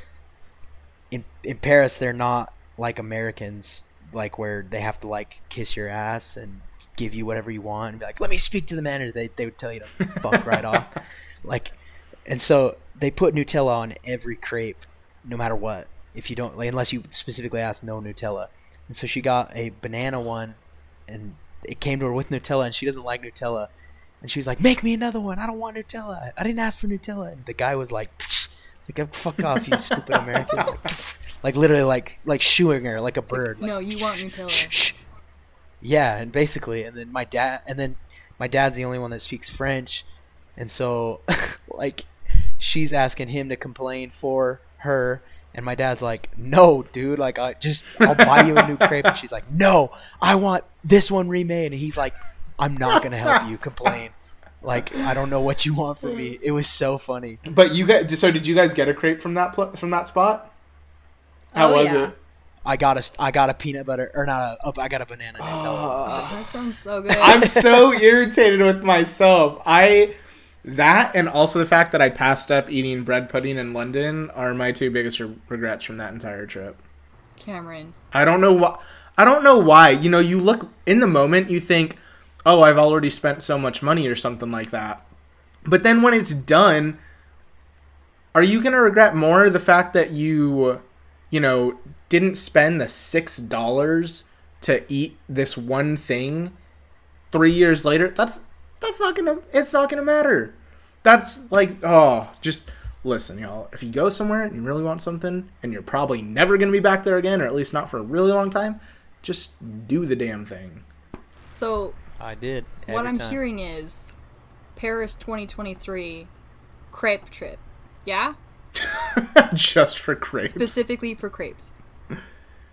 in in Paris, they're not like Americans, like where they have to like kiss your ass and give you whatever you want and be like, "Let me speak to the manager." They they would tell you to fuck right off. Like, and so they put Nutella on every crepe, no matter what. If you don't, like, unless you specifically ask no Nutella. And so she got a banana one, and it came to her with Nutella, and she doesn't like Nutella. And she was like, "Make me another one. I don't want Nutella. I didn't ask for Nutella." And the guy was like, "Like, fuck off, you stupid American!" Like, like literally, like like shooing her like a bird. no, you want Nutella." shh, shh." Yeah, and basically, and then my dad, and then my dad's the only one that speaks French, and so like she's asking him to complain for her, and my dad's like, "No, dude, like I just I'll buy you a new crepe," and she's like, "No, I want this one remade," and he's like, "I'm not gonna help you complain." Like I don't know what you want from me. It was so funny. But you got so did you guys get a crepe from that pl- from that spot? How Oh, was yeah. it? I got a I got a peanut butter or not a oh, got a banana Nutella. Uh, That sounds so good. I'm so irritated with myself. I that and also the fact that I passed up eating bread pudding in London are my two biggest re- regrets from that entire trip. Cameron. I don't know why. I don't know why. You know, you look in the moment, you think, "Oh, I've already spent so much money" or something like that. But then when it's done, are you gonna regret more the fact that you, you know, didn't spend the six dollars to eat this one thing three years later? That's that's not gonna. It's not gonna matter. That's like, oh, just listen, y'all. If you go somewhere and you really want something, and you're probably never gonna be back there again, or at least not for a really long time, just do the damn thing. So I did. what I'm time. hearing is Paris 2023 crepe trip. Yeah? just for crepes. Specifically for crepes.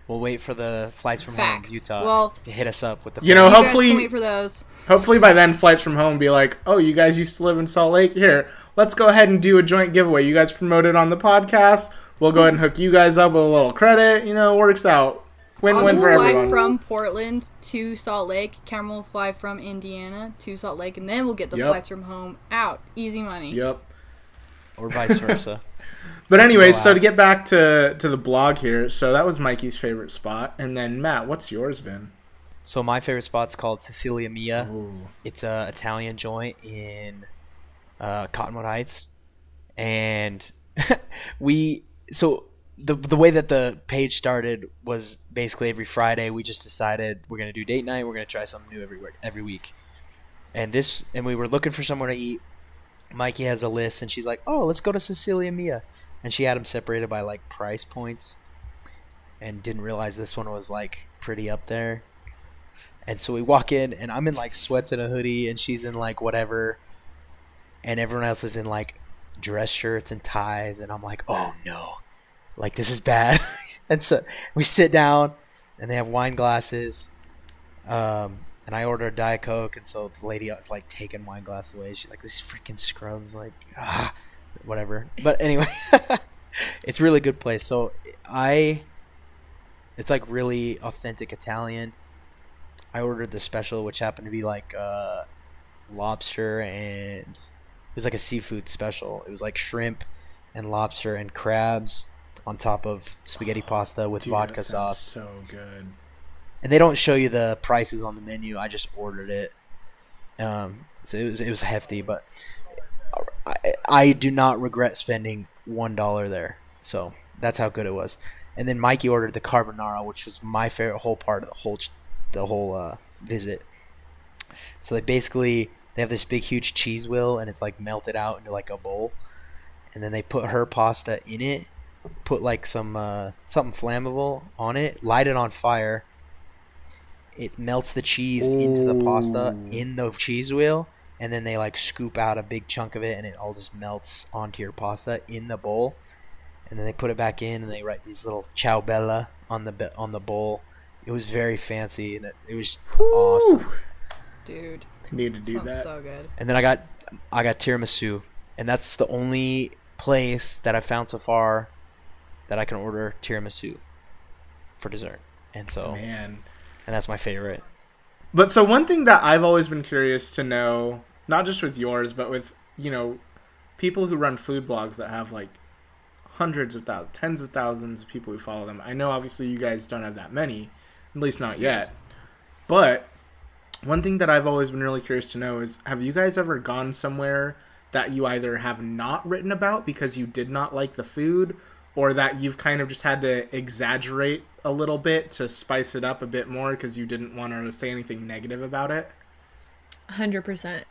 We'll wait for the flights from Facts. home, Utah, Well- to hit us up with the. You know, You guys hopefully, can wait for those. hopefully by then, flights from home be like, "Oh, you guys used to live in Salt Lake. Here, let's go ahead and do a joint giveaway. You guys promoted on the podcast. We'll go ahead and hook you guys up with a little credit. You know, it works out. I'll Win-win just for fly everyone." from Portland to Salt Lake. Cameron will fly from Indiana to Salt Lake, and then we'll get the Yep. flights from home out. Easy money. Yep. or vice versa. But anyways, so to get back to to the blog here, so that was Mikey's favorite spot, and then Matt, what's yours been? so my favorite spot's called Sicilia Mia. Ooh. It's a Italian joint in uh, Cottonwood Heights, and we so the the way that the page started was basically every Friday we just decided we're gonna do date night. We're gonna try something new every every week, and this and we were looking for somewhere to eat. Mikey has a list, and she's like, "Oh, let's go to Sicilia Mia," and she had them separated by like price points, and didn't realize this one was like pretty up there. And so we walk in, and I'm in like sweats and a hoodie, and she's in like whatever, and everyone else is in like dress shirts and ties, and I'm like, oh no, like this is bad. and so we sit down, and they have wine glasses, um, and I order a diet coke, and so the lady was like taking wine glass away. She's like, these freaking scrubs, like ah, whatever. But anyway, it's really good place. So I, it's like really authentic Italian. I ordered the special, which happened to be like uh, lobster and it was like a seafood special. It was like shrimp and lobster and crabs on top of spaghetti pasta with Dude, vodka sauce. So good. And they don't show you the prices on the menu. I just ordered it. Um, so it was it was hefty, but I, I do not regret spending one dollar there. So that's how good it was. And then Mikey ordered the carbonara, which was my favorite whole part of the whole the whole uh, visit. So they basically they have this big huge cheese wheel, and it's like melted out into like a bowl, and then they put her pasta in it, put like some uh, something flammable on it, light it on fire. It melts the cheese into the pasta in the cheese wheel, and then they like scoop out a big chunk of it, and it all just melts onto your pasta in the bowl. And then they put it back in, and they write these little "Ciao Bella" on the be- on the bowl. It was very fancy, and it, it was awesome. Dude. Need to do sounds that. so good. And then I got I got tiramisu, and that's the only place that I've found so far that I can order tiramisu for dessert. And so, Man. And that's my favorite. But so one thing that I've always been curious to know, not just with yours, but with you know, people who run food blogs that have like hundreds of thousands, tens of thousands of people who follow them. I know obviously you guys don't have that many, at least not yet. But one thing that I've always been really curious to know is have you guys ever gone somewhere that you either have not written about because you did not like the food or that you've kind of just had to exaggerate a little bit to spice it up a bit more because you didn't want to say anything negative about it? Hundred percent.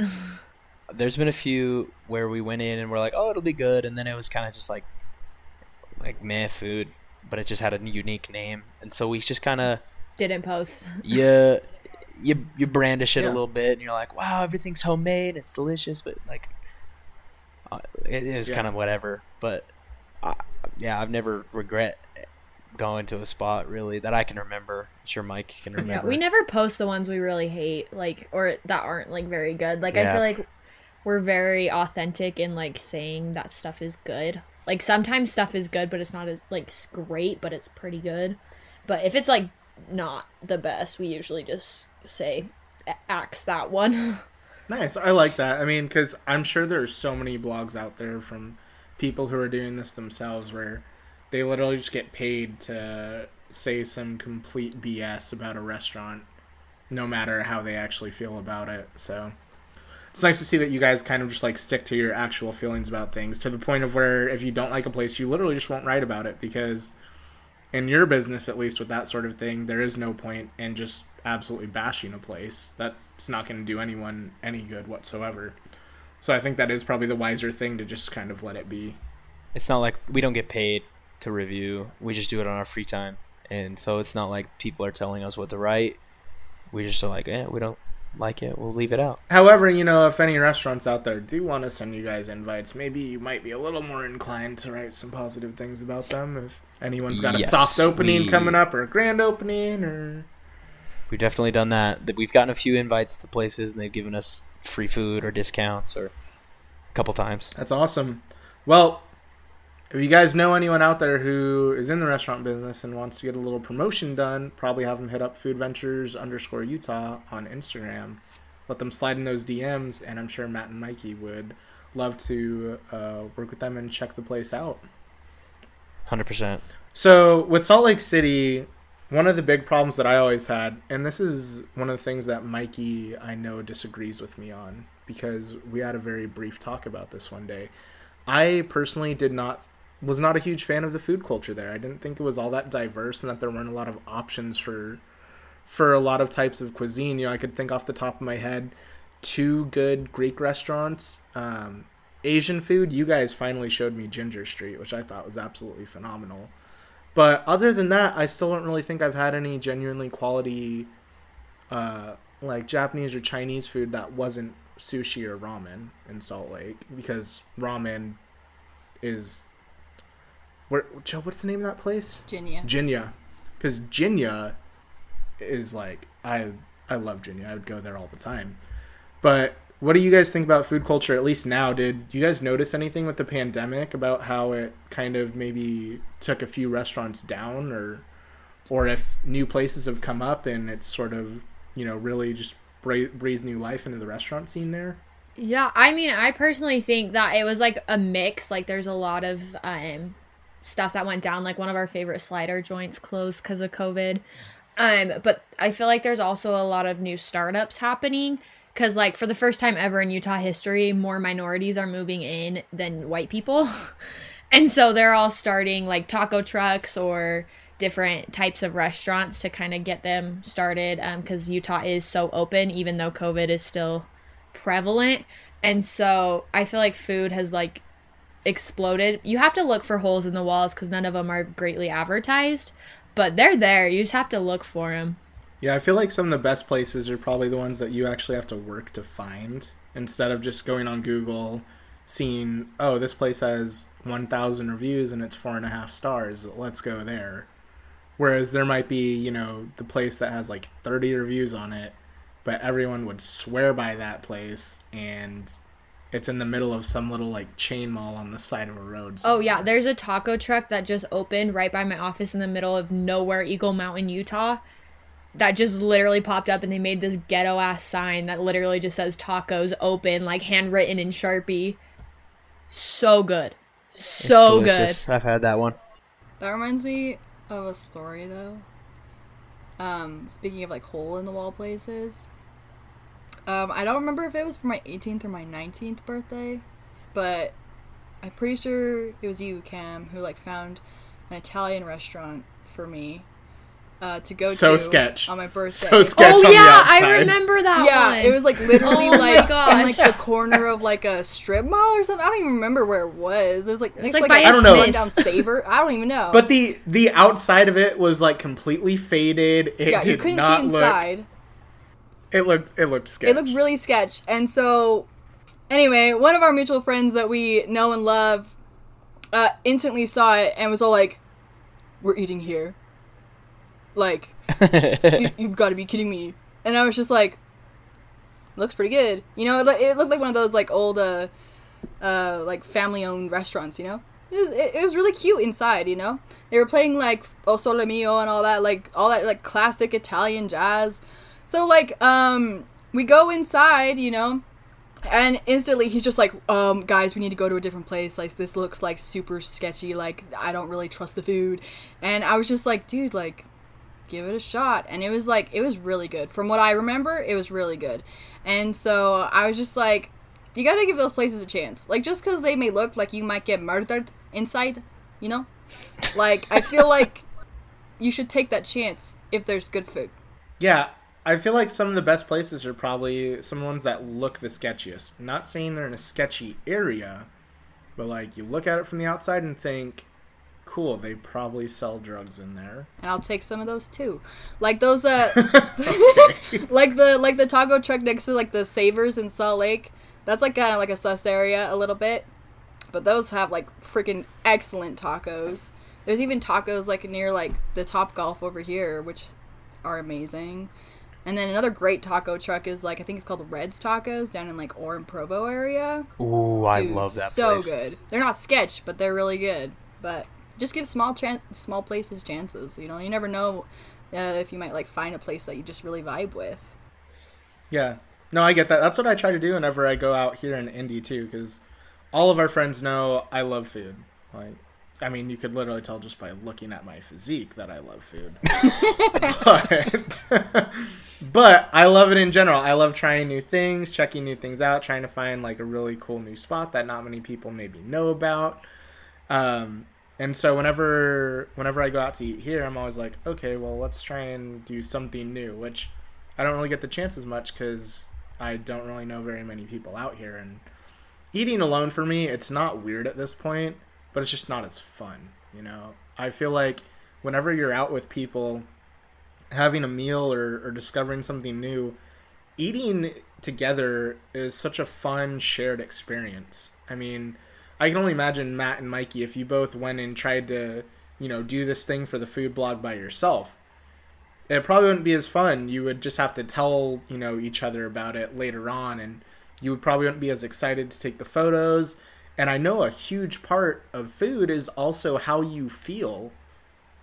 There's been a few where we went in and we're like, oh, it'll be good, and then it was kind of just like like meh food, but it just had a unique name, and so we just kind of Didn't post. yeah. you you brandish it Yeah. a little bit, and you're like, wow, everything's homemade, it's delicious, but like, uh, it, it was Yeah. kind of whatever. But uh, yeah, I've never regret going to a spot really that I can remember. I'm sure Mike can remember. Yeah, we never post the ones we really hate, like or that aren't like very good. Like I feel like we're very authentic in like saying that stuff is good. Like sometimes stuff is good, but it's not as like great, but it's pretty good. But if it's like not the best, we usually just say "A- axe that one. Nice. I like that. I mean, because I'm sure there's so many blogs out there from people who are doing this themselves where they literally just get paid to say some complete BS about a restaurant, no matter how they actually feel about it. So it's nice to see that you guys kind of just like stick to your actual feelings about things to the point of where if you don't like a place, you literally just won't write about it because in your business, at least with that sort of thing, there is no point in just absolutely bashing a place. That's not going to do anyone any good whatsoever. So I think that is probably the wiser thing to just kind of let it be. It's not like we don't get paid to review. We just do it on our free time, and so it's not like people are telling us what to write. We just are like, eh, we don't like it. We'll leave it out. However, you know, if any restaurants out there do want to send you guys invites, maybe you might be a little more inclined to write some positive things about them. If anyone's got a soft opening we- coming up or a grand opening or We've definitely done. That We've gotten a few invites to places, and they've given us free food or discounts, or a couple times. That's awesome. Well, if you guys know anyone out there who is in the restaurant business and wants to get a little promotion done, probably have them hit up Food Ventures underscore Utah on Instagram. Let them slide in those DMs, and I'm sure Matt and Mikey would love to uh, work with them and check the place out. Hundred percent. So with Salt Lake City, one of the big problems that I always had, and this is one of the things that Mikey I know disagrees with me on because we had a very brief talk about this one day. I personally did not was not a huge fan of the food culture there. I didn't think it was all that diverse and that there weren't a lot of options for for a lot of types of cuisine. You know, I could think off the top of my head two good Greek restaurants. Um, Asian food, you guys finally showed me Ginger Street, which I thought was absolutely phenomenal. But other than that, I still don't really think I've had any genuinely quality, uh, like Japanese or Chinese food that wasn't sushi or ramen in Salt Lake because ramen is where Joe. What's the name of that place? Ginia. Jinya, because Jinya is like I I love Jinya. I would go there all the time. But what do you guys think about food culture? At least now, did you guys notice anything with the pandemic about how it kind of maybe took a few restaurants down, or or if new places have come up and it's sort of you know really just breathe, breathe new life into the restaurant scene there? Yeah, I mean, I personally think that it was like a mix. Like, there's a lot of um, stuff that went down. Like, one of our favorite slider joints closed because of COVID. Um, but I feel like there's also a lot of new startups happening. Because, like, for the first time ever in Utah history, more minorities are moving in than white people. and so they're all starting like taco trucks or different types of restaurants to kind of get them started. Because Utah is so open, even though COVID is still prevalent and so i feel like food has like exploded you have to look for holes in the walls because none of them are greatly advertised but they're there you just have to look for them Yeah, I feel like some of the best places are probably the ones that you actually have to work to find instead of just going on Google, seeing, oh, this place has 1,000 reviews and it's four and a half stars. Let's go there. Whereas there might be, you know, the place that has like 30 reviews on it, but everyone would swear by that place and it's in the middle of some little like chain mall on the side of a road. oh yeah there's a taco truck that just opened right by my office in the middle of nowhere eagle mountain utah that just literally popped up and they made this ghetto ass sign that literally just says tacos open like handwritten in sharpie so good It's so good. I've had that one. That reminds me of a story though. Um, speaking of like hole in the wall places. Um, I don't remember if it was for my 18th or my 19th birthday, but I'm pretty sure it was you, Cam, who like found an Italian restaurant for me uh, to go So to sketch. on my birthday. So sketch oh on the yeah i remember that yeah, one. it was like literally Oh like in like the corner of like a strip mall or something. I don't even remember where it was. It was like next like to, by like a I don't know. a down Savor. I don't even know. But the the outside of it was like completely faded. It yeah, did you couldn't not see look. Inside. It looked it looked sketch. It looked really sketch. And so, anyway, one of our mutual friends that we know and love uh, instantly saw it and was all like, "We're eating here." Like, you, you've got to be kidding me. And I was just like, looks pretty good. You know, it, it looked like one of those like old, uh, uh, like family owned restaurants. You know, it was, it, it was really cute inside. You know, they were playing like O Sole Mio and all that, like all that like classic Italian jazz. So like, um, we go inside. You know, and instantly he's just like, um, guys, we need to go to a different place. Like this looks like super sketchy. Like I don't really trust the food. And I was just like, dude, like give it a shot and it was like it was really good from what i remember it was really good and so i was just like you gotta give those places a chance like just because they may look like you might get murdered inside you know like i feel like you should take that chance if there's good food Yeah, I feel like some of the best places are probably some ones that look the sketchiest. Not saying they're in a sketchy area, but like you look at it from the outside and think, cool, they probably sell drugs in there. and i'll take some of those too. Like those uh like the like the taco truck next to like the savers in salt lake. That's like kind of like a sus area a little bit. But those have like freaking excellent tacos. There's even tacos like near like the top golf over here which are amazing and then another great taco truck is like i think it's called red's tacos down in like orem provo area Ooh, I love that so place. good they're not sketch but they're really good but just give small chan- small places chances you know you never know uh, if you might like find a place that you just really vibe with Yeah. No, I get that. That's what I try to do whenever I go out here in Indy too, because all of our friends know I love food. Like, I mean, you could literally tell just by looking at my physique that I love food. but, but I love it in general. I love trying new things, checking new things out, trying to find like a really cool new spot that not many people maybe know about. Um, and so whenever whenever I go out to eat here, I'm always like, okay, well, let's try and do something new, which I don't really get the chance as much because I don't really know very many people out here. And eating alone for me, it's not weird at this point, but it's just not as fun. You know, I feel like whenever you're out with people, having a meal or, or discovering something new, eating together is such a fun shared experience. I mean, I can only imagine Matt and Mikey if you both went and tried to, you know, do this thing for the food blog by yourself. It probably wouldn't be as fun. You would just have to tell, you know, each other about it later on and you would probably wouldn't be as excited to take the photos. And I know a huge part of food is also how you feel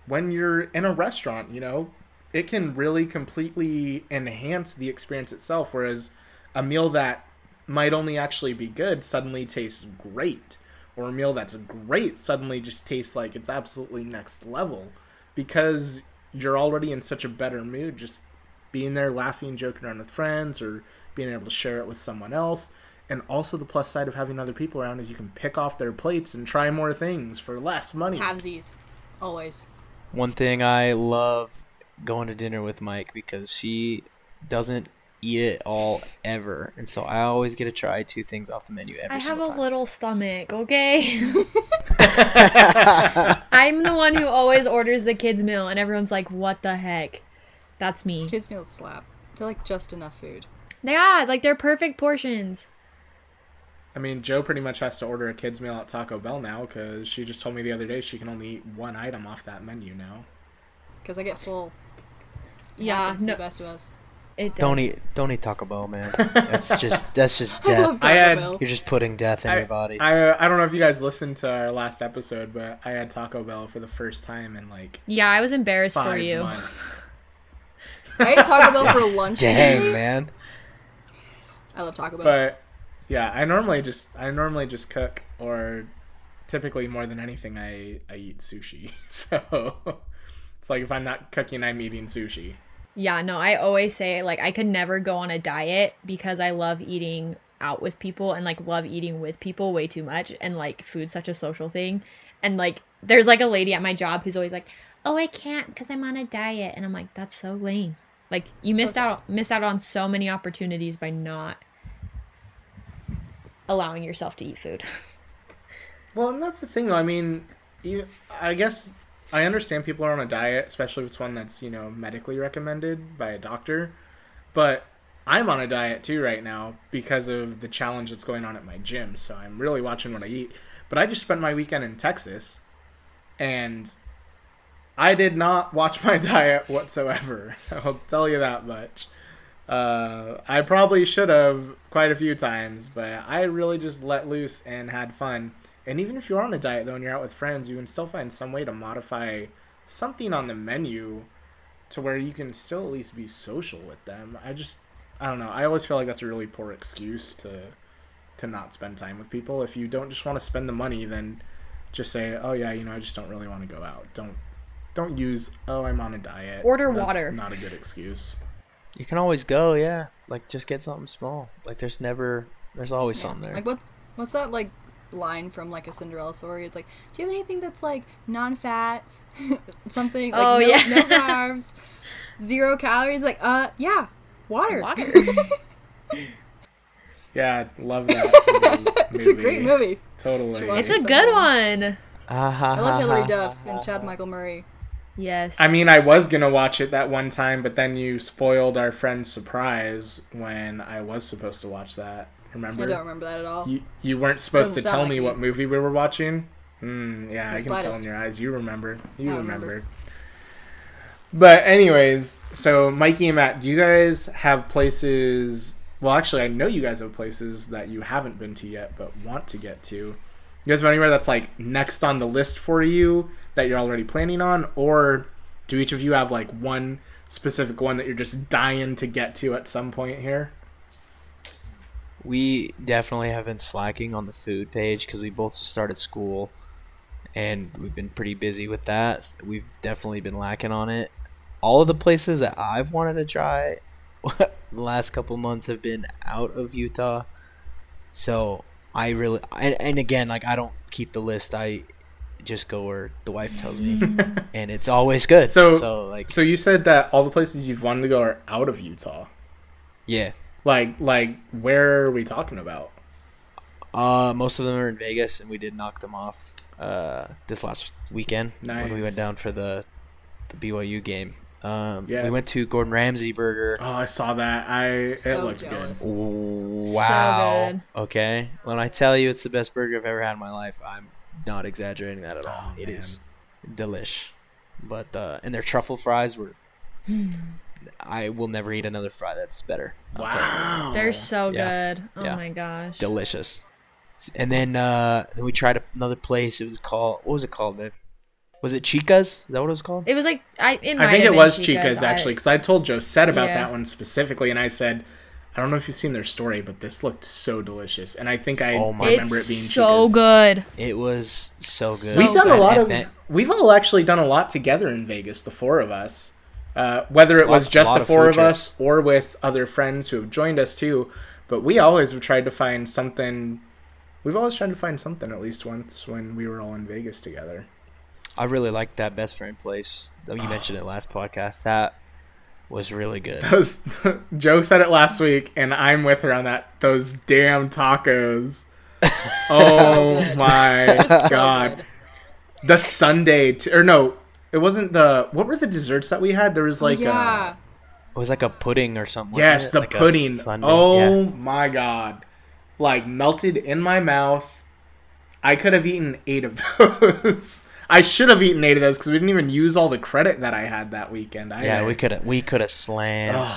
when you're in a restaurant, you know, it can really completely enhance the experience itself. Whereas a meal that might only actually be good suddenly tastes great, or a meal that's great suddenly just tastes like it's absolutely next level because you're already in such a better mood just being there laughing, joking around with friends, or being able to share it with someone else. And also the plus side of having other people around is you can pick off their plates and try more things for less money. Halvesies, always. One thing I love going to dinner with Mike because she doesn't eat it all ever, and so I always get to try two things off the menu every I have single a time. little stomach, okay? I'm the one who always orders the kids' meal, and everyone's like, what the heck? That's me. Kids meals slap. They're like just enough food. They are, like, they're perfect portions. I mean, Joe pretty much has to order a kid's meal at Taco Bell now because she just told me the other day she can only eat one item off that menu now. Because I get full. Yeah, happens to no, the best of us. it does. Don't eat, don't eat Taco Bell, man. That's just that's just death. love Taco I had- Bell. You're just putting death in I, your body. I I don't know if you guys listened to our last episode, but I had Taco Bell for the first time in like Yeah, I was embarrassed five for you. months. I ate Taco Bell for lunch. Dang, man. I love Taco Bell. But yeah, I normally just I normally just cook or typically more than anything I I eat sushi. So it's like if I'm not cooking, I'm eating sushi. Yeah, no, I always say like I could never go on a diet because I love eating out with people and like love eating with people way too much and like food's such a social thing. And like there's like a lady at my job who's always like, "Oh, I can't cuz I'm on a diet." And I'm like, "That's so lame." Like you missed sad. out missed out on so many opportunities by not allowing yourself to eat food. Well, and that's the thing. though. I mean, you, I guess I understand people are on a diet, especially if it's one that's you know medically recommended by a doctor. But I'm on a diet too right now because of the challenge that's going on at my gym. So I'm really watching what I eat. But I just spent my weekend in Texas, and I did not watch my diet whatsoever. I'll tell you that much. Uh, I probably should have quite a few times, but I really just let loose and had fun. And even if you're on a diet, though, and you're out with friends, you can still find some way to modify something on the menu to where you can still at least be social with them. I just, I don't know. I always feel like that's a really poor excuse to to not spend time with people. If you don't just want to spend the money, then just say, "Oh yeah, you know, I just don't really want to go out." Don't don't use, "Oh, I'm on a diet." Order That's water. Not a good excuse. You can always go, yeah. Like just get something small. Like there's never, there's always something there. Like what's what's that like line from like a Cinderella story? It's like, do you have anything that's like non-fat, something like Oh, no, yeah. no carbs, zero calories? Like, uh, yeah, water. Water. Yeah, love that. movie. it's a great movie. Totally. it's a good one. I love Hilary Duff and Chad Michael Murray. Yes. I mean, I was gonna watch it that one time, but then you spoiled our friend's surprise when I was supposed to watch that. Remember? I don't remember that at all. You you weren't supposed to tell like me me. what movie we were watching. Hmm. yeah, The I can tell in your eyes. You remember. You I remember. remember. But anyways, so Mikey and Matt, do you guys have places? Well, actually, I know you guys have places that you haven't been to yet, but want to get to. You guys have anywhere that's like next on the list for you that you're already planning on, or do each of you have like one specific one that you're just dying to get to at some point here? We definitely have been slacking on the food page because we both started school, and we've been pretty busy with that. We've definitely been lacking on it. All of the places that I've wanted to try the last couple months have been out of Utah, so I really and, and again like I don't keep the list. I just go where the wife tells me, and it's always good. So- so like So you said that all the places you've wanted to go are out of Utah. yeah, Like, like where are we talking about? Uh, most of them are in Vegas, and we did knock them off uh, this last weekend when we went down for the the BYU game. Um, Yeah. we went to Gordon Ramsay Burger. Oh, I saw that. I it So looked jealous. good. Wow. good. Okay. When I tell you it's the best burger I've ever had in my life, I'm not exaggerating that at all. Oh, It man. is delish. But uh, and their truffle fries were. I will never eat another fry that's better. I'll tell you. Wow. They're so Yeah. good. Oh Yeah. my gosh. delicious. And then uh, then we tried another place. It was called what was it called, man? Was it Chica's? Is that what it was called? It was like I. It I think have it been was Chica's. Chica's actually, because I told Josette about Yeah. that one specifically, and I said, I don't know if you've seen their story, but this looked so delicious, and I think I Oh my- remember It's it being so Chica's. good. It was so good. We've done a lot of. Ben- We've all actually done a lot together in Vegas, the four of us. Uh, whether it was just the of four food of us or with other friends who have joined us too, but we always have tried to find something. We've always tried to find something at least once when we were all in Vegas together. I really liked that best friend place. Oh, You mentioned it last podcast. That was really good. Those Joe said it last week, and I'm with her on that. Those damn tacos. Oh good. my So god. good. The Sunday t- or no, it wasn't the what were the desserts that we had? There was oh, like yeah. a It was like a pudding or something. yes, the Like pudding. Oh yeah. my god. Like melted in my mouth. I could have eaten 8 of those. I should have eaten 8 of those cuz we didn't even use all the credit that I had that weekend. I Yeah, we could have we could have slammed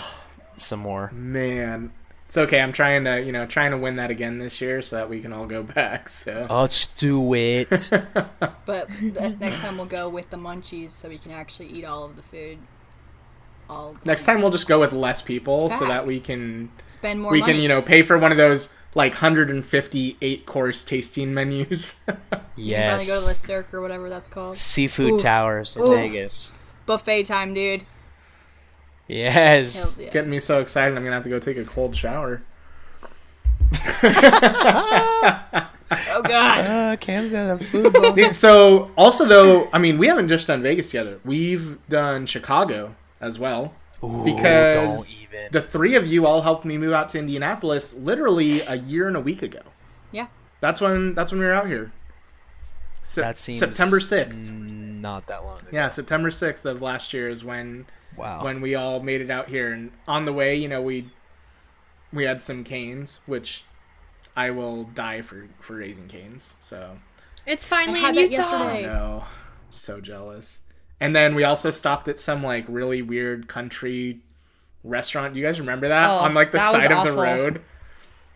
some more. Man, it's okay. I'm trying to, you know, trying to win that again this year so that we can all go back. So Let's do it. But next time we'll go with the munchies so we can actually eat all of the food. All next time we'll just go with less people so that we can spend more we money. can you know pay for one of those like 158 course tasting menus. Yeah. You can finally yes. go to the Cirque or whatever that's called. Seafood Oof. towers in Oof. Vegas. Buffet time, dude. Yes. Yeah. Getting me so excited. I'm gonna have to go take a cold shower. Oh god. Uh, Cam's at a food so also though, I mean, we haven't just done Vegas together. We've done Chicago as well. Ooh, Because don't even. The three of you all helped me move out to Indianapolis literally a year and a week ago. Yeah. That's when that's when we were out here. Se- that seems September sixth. Not that long ago. Yeah, September sixth of last year is when Wow. when we all made it out here, and on the way, you know, we we had some canes, which I will die for for Raising Cane's. So It's I finally had in that Utah. yesterday. no, so jealous. And then we also stopped at some like really weird country restaurant. Do you guys remember that Oh, on like the side of the road?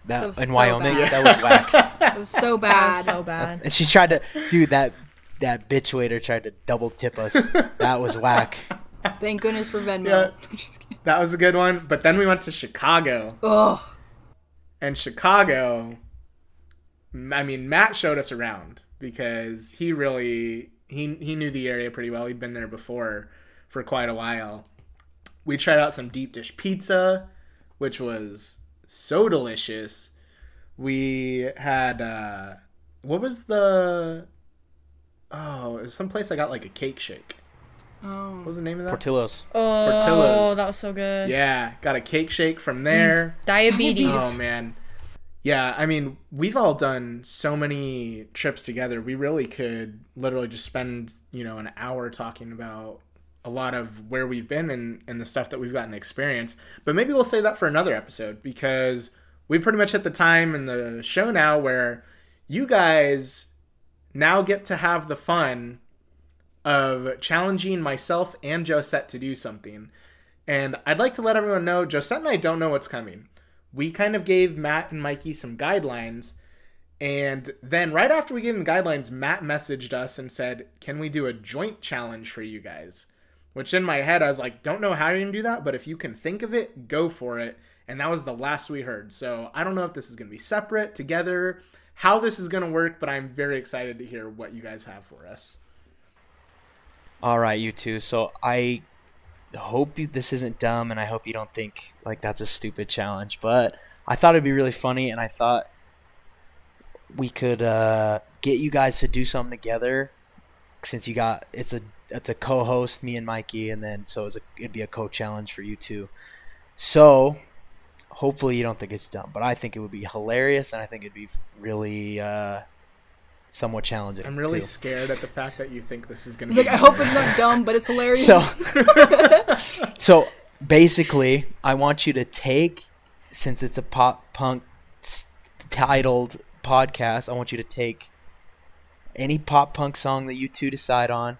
That, That was in so Wyoming, bad. that was whack. It was so That bad. was so bad. and she tried to, dude. That that bitch waiter tried to double tip us. That was whack. Thank goodness for Venmo. Yeah. That was a good one. But then we went to Chicago, Ugh. and Chicago. I mean, Matt showed us around because he really he he knew the area pretty well. He'd been there before for quite a while. We tried out some deep dish pizza, which was so delicious. We had uh what was the oh, it was someplace I got like a cake shake. Oh. What was the name of that? Portillo's. Oh, Portillo's. that was so good. Yeah, got a cake shake from there. Diabetes. Oh man. Yeah, I mean, we've all done so many trips together. We really could literally just spend, you know, an hour talking about a lot of where we've been and, and the stuff that we've gotten experience. But maybe we'll save that for another episode because we pretty much hit the time in the show now where you guys now get to have the fun of challenging myself and Josette to do something. And I'd like to let everyone know Josette and I don't know what's coming. We kind of gave Matt and Mikey some guidelines. And then right after we gave them the guidelines, Matt messaged us and said, Can we do a joint challenge for you guys? Which in my head, I was like, Don't know how you're going to do that, but if you can think of it, go for it. And that was the last we heard. So I don't know if this is going to be separate, together, how this is going to work, but I'm very excited to hear what you guys have for us. All right, you two. So I hope you, this isn't dumb, and I hope you don't think like that's a stupid challenge. But I thought it'd be really funny, and I thought we could uh, get you guys to do something together. Since you got it's a it's a co-host, me and Mikey, and then so it's a, it'd be a co-challenge for you two. So hopefully you don't think it's dumb, but I think it would be hilarious, and I think it'd be really uh, somewhat challenging. I'm really too. scared at the fact that you think this is going to He's be. like, I hope it's not dumb, but it's hilarious. So, so basically, I want you to take, since it's a pop punk titled podcast, I want you to take any pop punk song that you two decide on,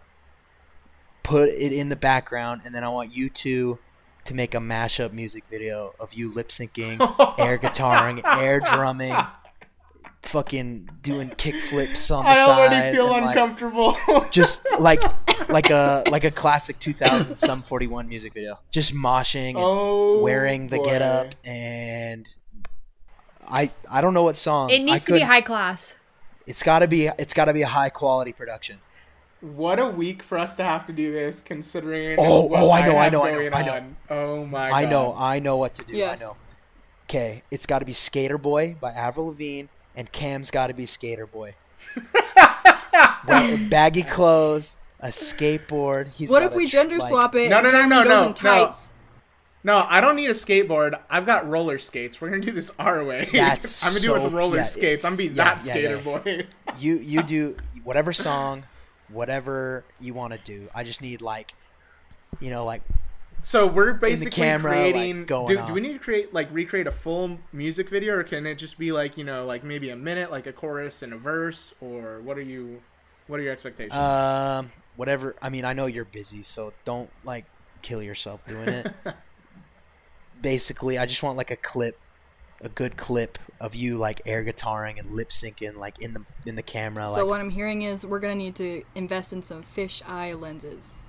put it in the background, and then I want you two to make a mashup music video of you lip syncing, air guitaring, air drumming, fucking doing kick flips on the I side. already feel and, like, uncomfortable. just like like a like a classic 2000 Sum 41 music video. Just moshing and oh, wearing the boy. get up and I I don't know what song. It I needs to be high class. It's got to be it's got to be a high quality production. What a week for us to have to do this, considering. Oh, what oh, I know, I have know, I know, going I know. on. Oh my! I know, I know what to do. Yes. I know. Okay, it's got to be Skater Boy by Avril Lavigne and Cam's got to be Skater Boy. Well, baggy clothes, a skateboard. He's what if we tr- gender like- swap it? No, no, no, no, no, in no. No, I don't need a skateboard. I've got roller skates. We're gonna do this our way. That's I'm gonna do it with roller yeah, skates. I'm gonna be yeah, that yeah, skater yeah. boy. you you do whatever song, whatever you want to do. I just need like, you know, like So we're basically camera, like, creating. going do, do we need to create like recreate a full music video, or can it just be like you know like maybe a minute, like a chorus and a verse, or what are you? What are your expectations? um whatever. I mean, I know you're busy, so don't like kill yourself doing it. Basically, I just want like a clip, a good clip of you like air guitaring and lip syncing like in the in the camera. So like what I'm hearing is we're gonna need to invest in some fish eye lenses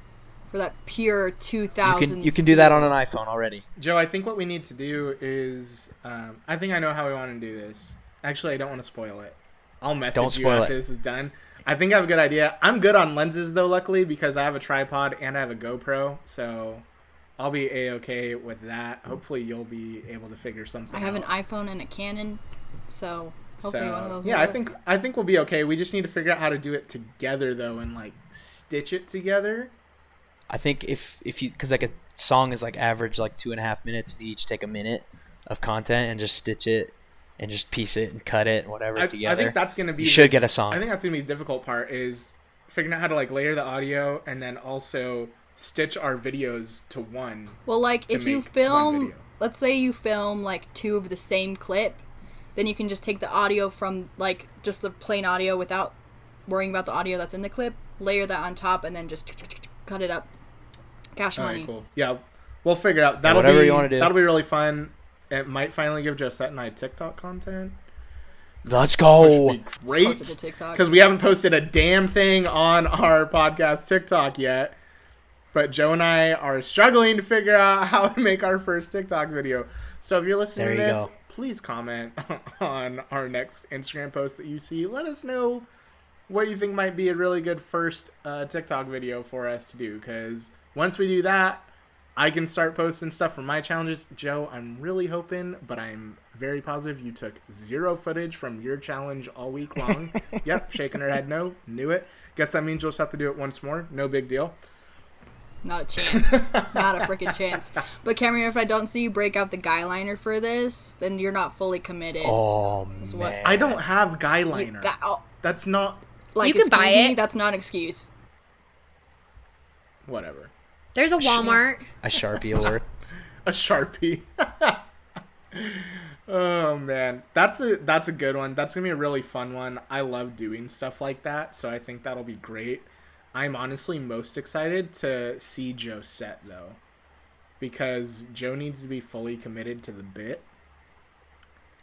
for that pure you can you can do that on an iPhone already. Joe, I think what we need to do is, um, I think I know how we want to do this. Actually, I don't want to spoil it. I'll message Don't you after it. this is done. I think I have a good idea. I'm good on lenses though, luckily because I have a tripod and I have a GoPro, so I'll be a okay with that. Hopefully, you'll be able to figure something. Out. I have an iPhone and a Canon, so hopefully So one of those. yeah, I think I think we'll be okay. We just need to figure out how to do it together though, and like stitch it together. I think if if you because like a song is like average like two and a half minutes. If you each take a minute of content and just stitch it and just piece it and cut it and whatever I, I think that's gonna be. you should the- get a song. I think that's gonna be the difficult part is figuring out how to like layer the audio and then also stitch our videos to one. Well, like if you film, let's say you film like two of the same clip, then you can just take the audio from like just the plain audio without worrying about the audio that's in the clip, layer that on top, and then just cut it up. Cash All money. right, cool. Yeah, we'll figure it out. That'll whatever be you wanna do. that'll be really fun. It might finally give Josette and I TikTok content. Let's Which go. would be great Post it to TikTok. because we haven't posted a damn thing on our podcast TikTok yet. But Joe and I are struggling to figure out how to make our first TikTok video. So if you're listening There to this, go. please comment on our next Instagram post that you see. Let us know what you think might be a really good first uh, TikTok video for us to do. Because once we do that, I can start posting stuff from my challenges. Joe, I'm really hoping, but I'm very positive you took zero footage from your challenge all week long. yep, shaking her head no, knew it. Guess that means you'll just have to do it once more. No big deal. Not a chance. not a freaking chance. But Cameron, if I don't see you break out the guy liner for this, then you're not fully committed. Oh what- man. I don't have guy You- that- oh, That's not like, You can buy excuse me, it. That's not an excuse. whatever. There's a Walmart. a sharpie alert. A sharpie. oh man, that's a that's a good one. That's gonna be a really fun one. I love doing stuff like that, so I think that'll be great. I'm honestly most excited to see Josette though, because Joe needs to be fully committed to the bit,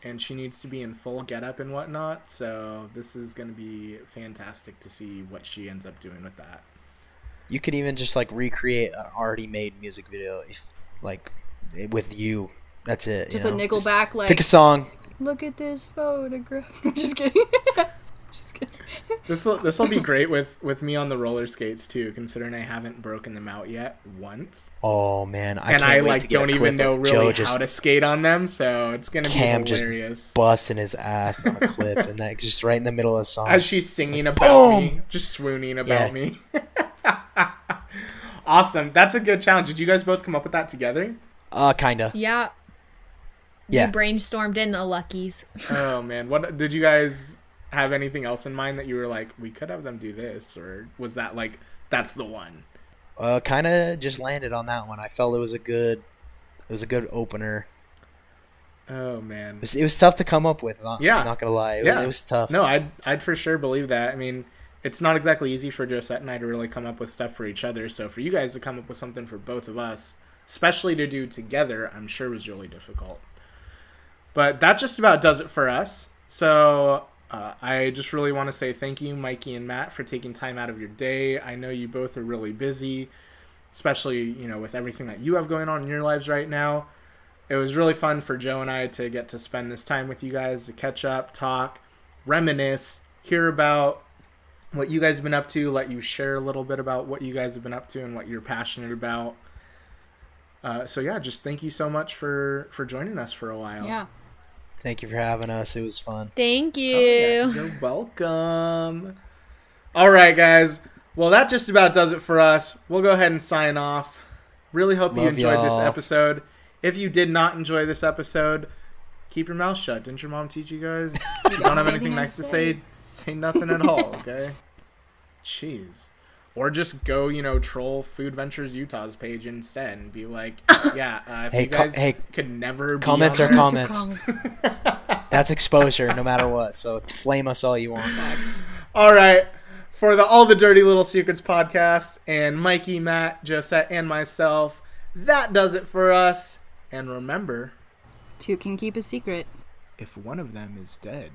and she needs to be in full getup and whatnot. So this is gonna be fantastic to see what she ends up doing with that. You could even just like recreate an already made music video, if like with you. That's it. you Just a know? Nickelback, like, Pick a song. look at this photograph. Just kidding. Just kidding. This will this will be great with with me on the roller skates too, considering I haven't broken them out yet once, Oh man, I and can't I wait like to get don't even know really Joe how to skate on them. So it's gonna Cam be just hilarious. busting his ass on a clip, and that just right in the middle of the song. As she's singing about Boom! me, just swooning about Yeah. me. Awesome, that's a good challenge. Did you guys both come up with that together? Uh, kinda. Yeah. Yeah. You brainstormed in the Luckies. Oh man, what did you guys have anything else in mind that you were like, we could have them do this, or was that like that's the one? Uh, kind of just landed on that one. I felt it was a good, it was a good opener. Oh man, It was, it was tough to come up with. Not, Yeah. I'm not gonna lie. It Yeah. was, it was tough. No, I'd I'd for sure believe that. I mean, it's not exactly easy for Josette and I to really come up with stuff for each other. So for you guys to come up with something for both of us, especially to do together, I'm sure was really difficult. But that just about does it for us. So uh, I just really want to say thank you, Mikey and Matt, for taking time out of your day. I know you both are really busy, especially you know with everything that you have going on in your lives right now. It was really fun for Joe and I to get to spend this time with you guys to catch up, talk, reminisce, hear about what you guys have been up to, let you share a little bit about what you guys have been up to and what you're passionate about. Uh, so yeah, just thank you so much for for joining us for a while. Yeah. Thank you for having us. It was fun. Thank you. Oh, yeah, You're welcome. All right, guys. Well, that just about does it for us. We'll go ahead and sign off. Really hope you enjoyed this y'all. episode. If you did not enjoy this episode, keep your mouth shut. Didn't your mom teach you guys? You don't have anything nice to say. Say nothing at all. Okay. Jeez. Or just go, you know, troll Food Ventures Utah's page instead and be like, yeah, uh, if Hey, you co- guys hey, could never comments on are there- comments. That's exposure, no matter what. So flame us all you want. All right. For the All the Dirty Little Secrets podcast and Mikey, Matt, Josette, and myself, that does it for us. And remember, Two can keep a secret. if one of them is dead.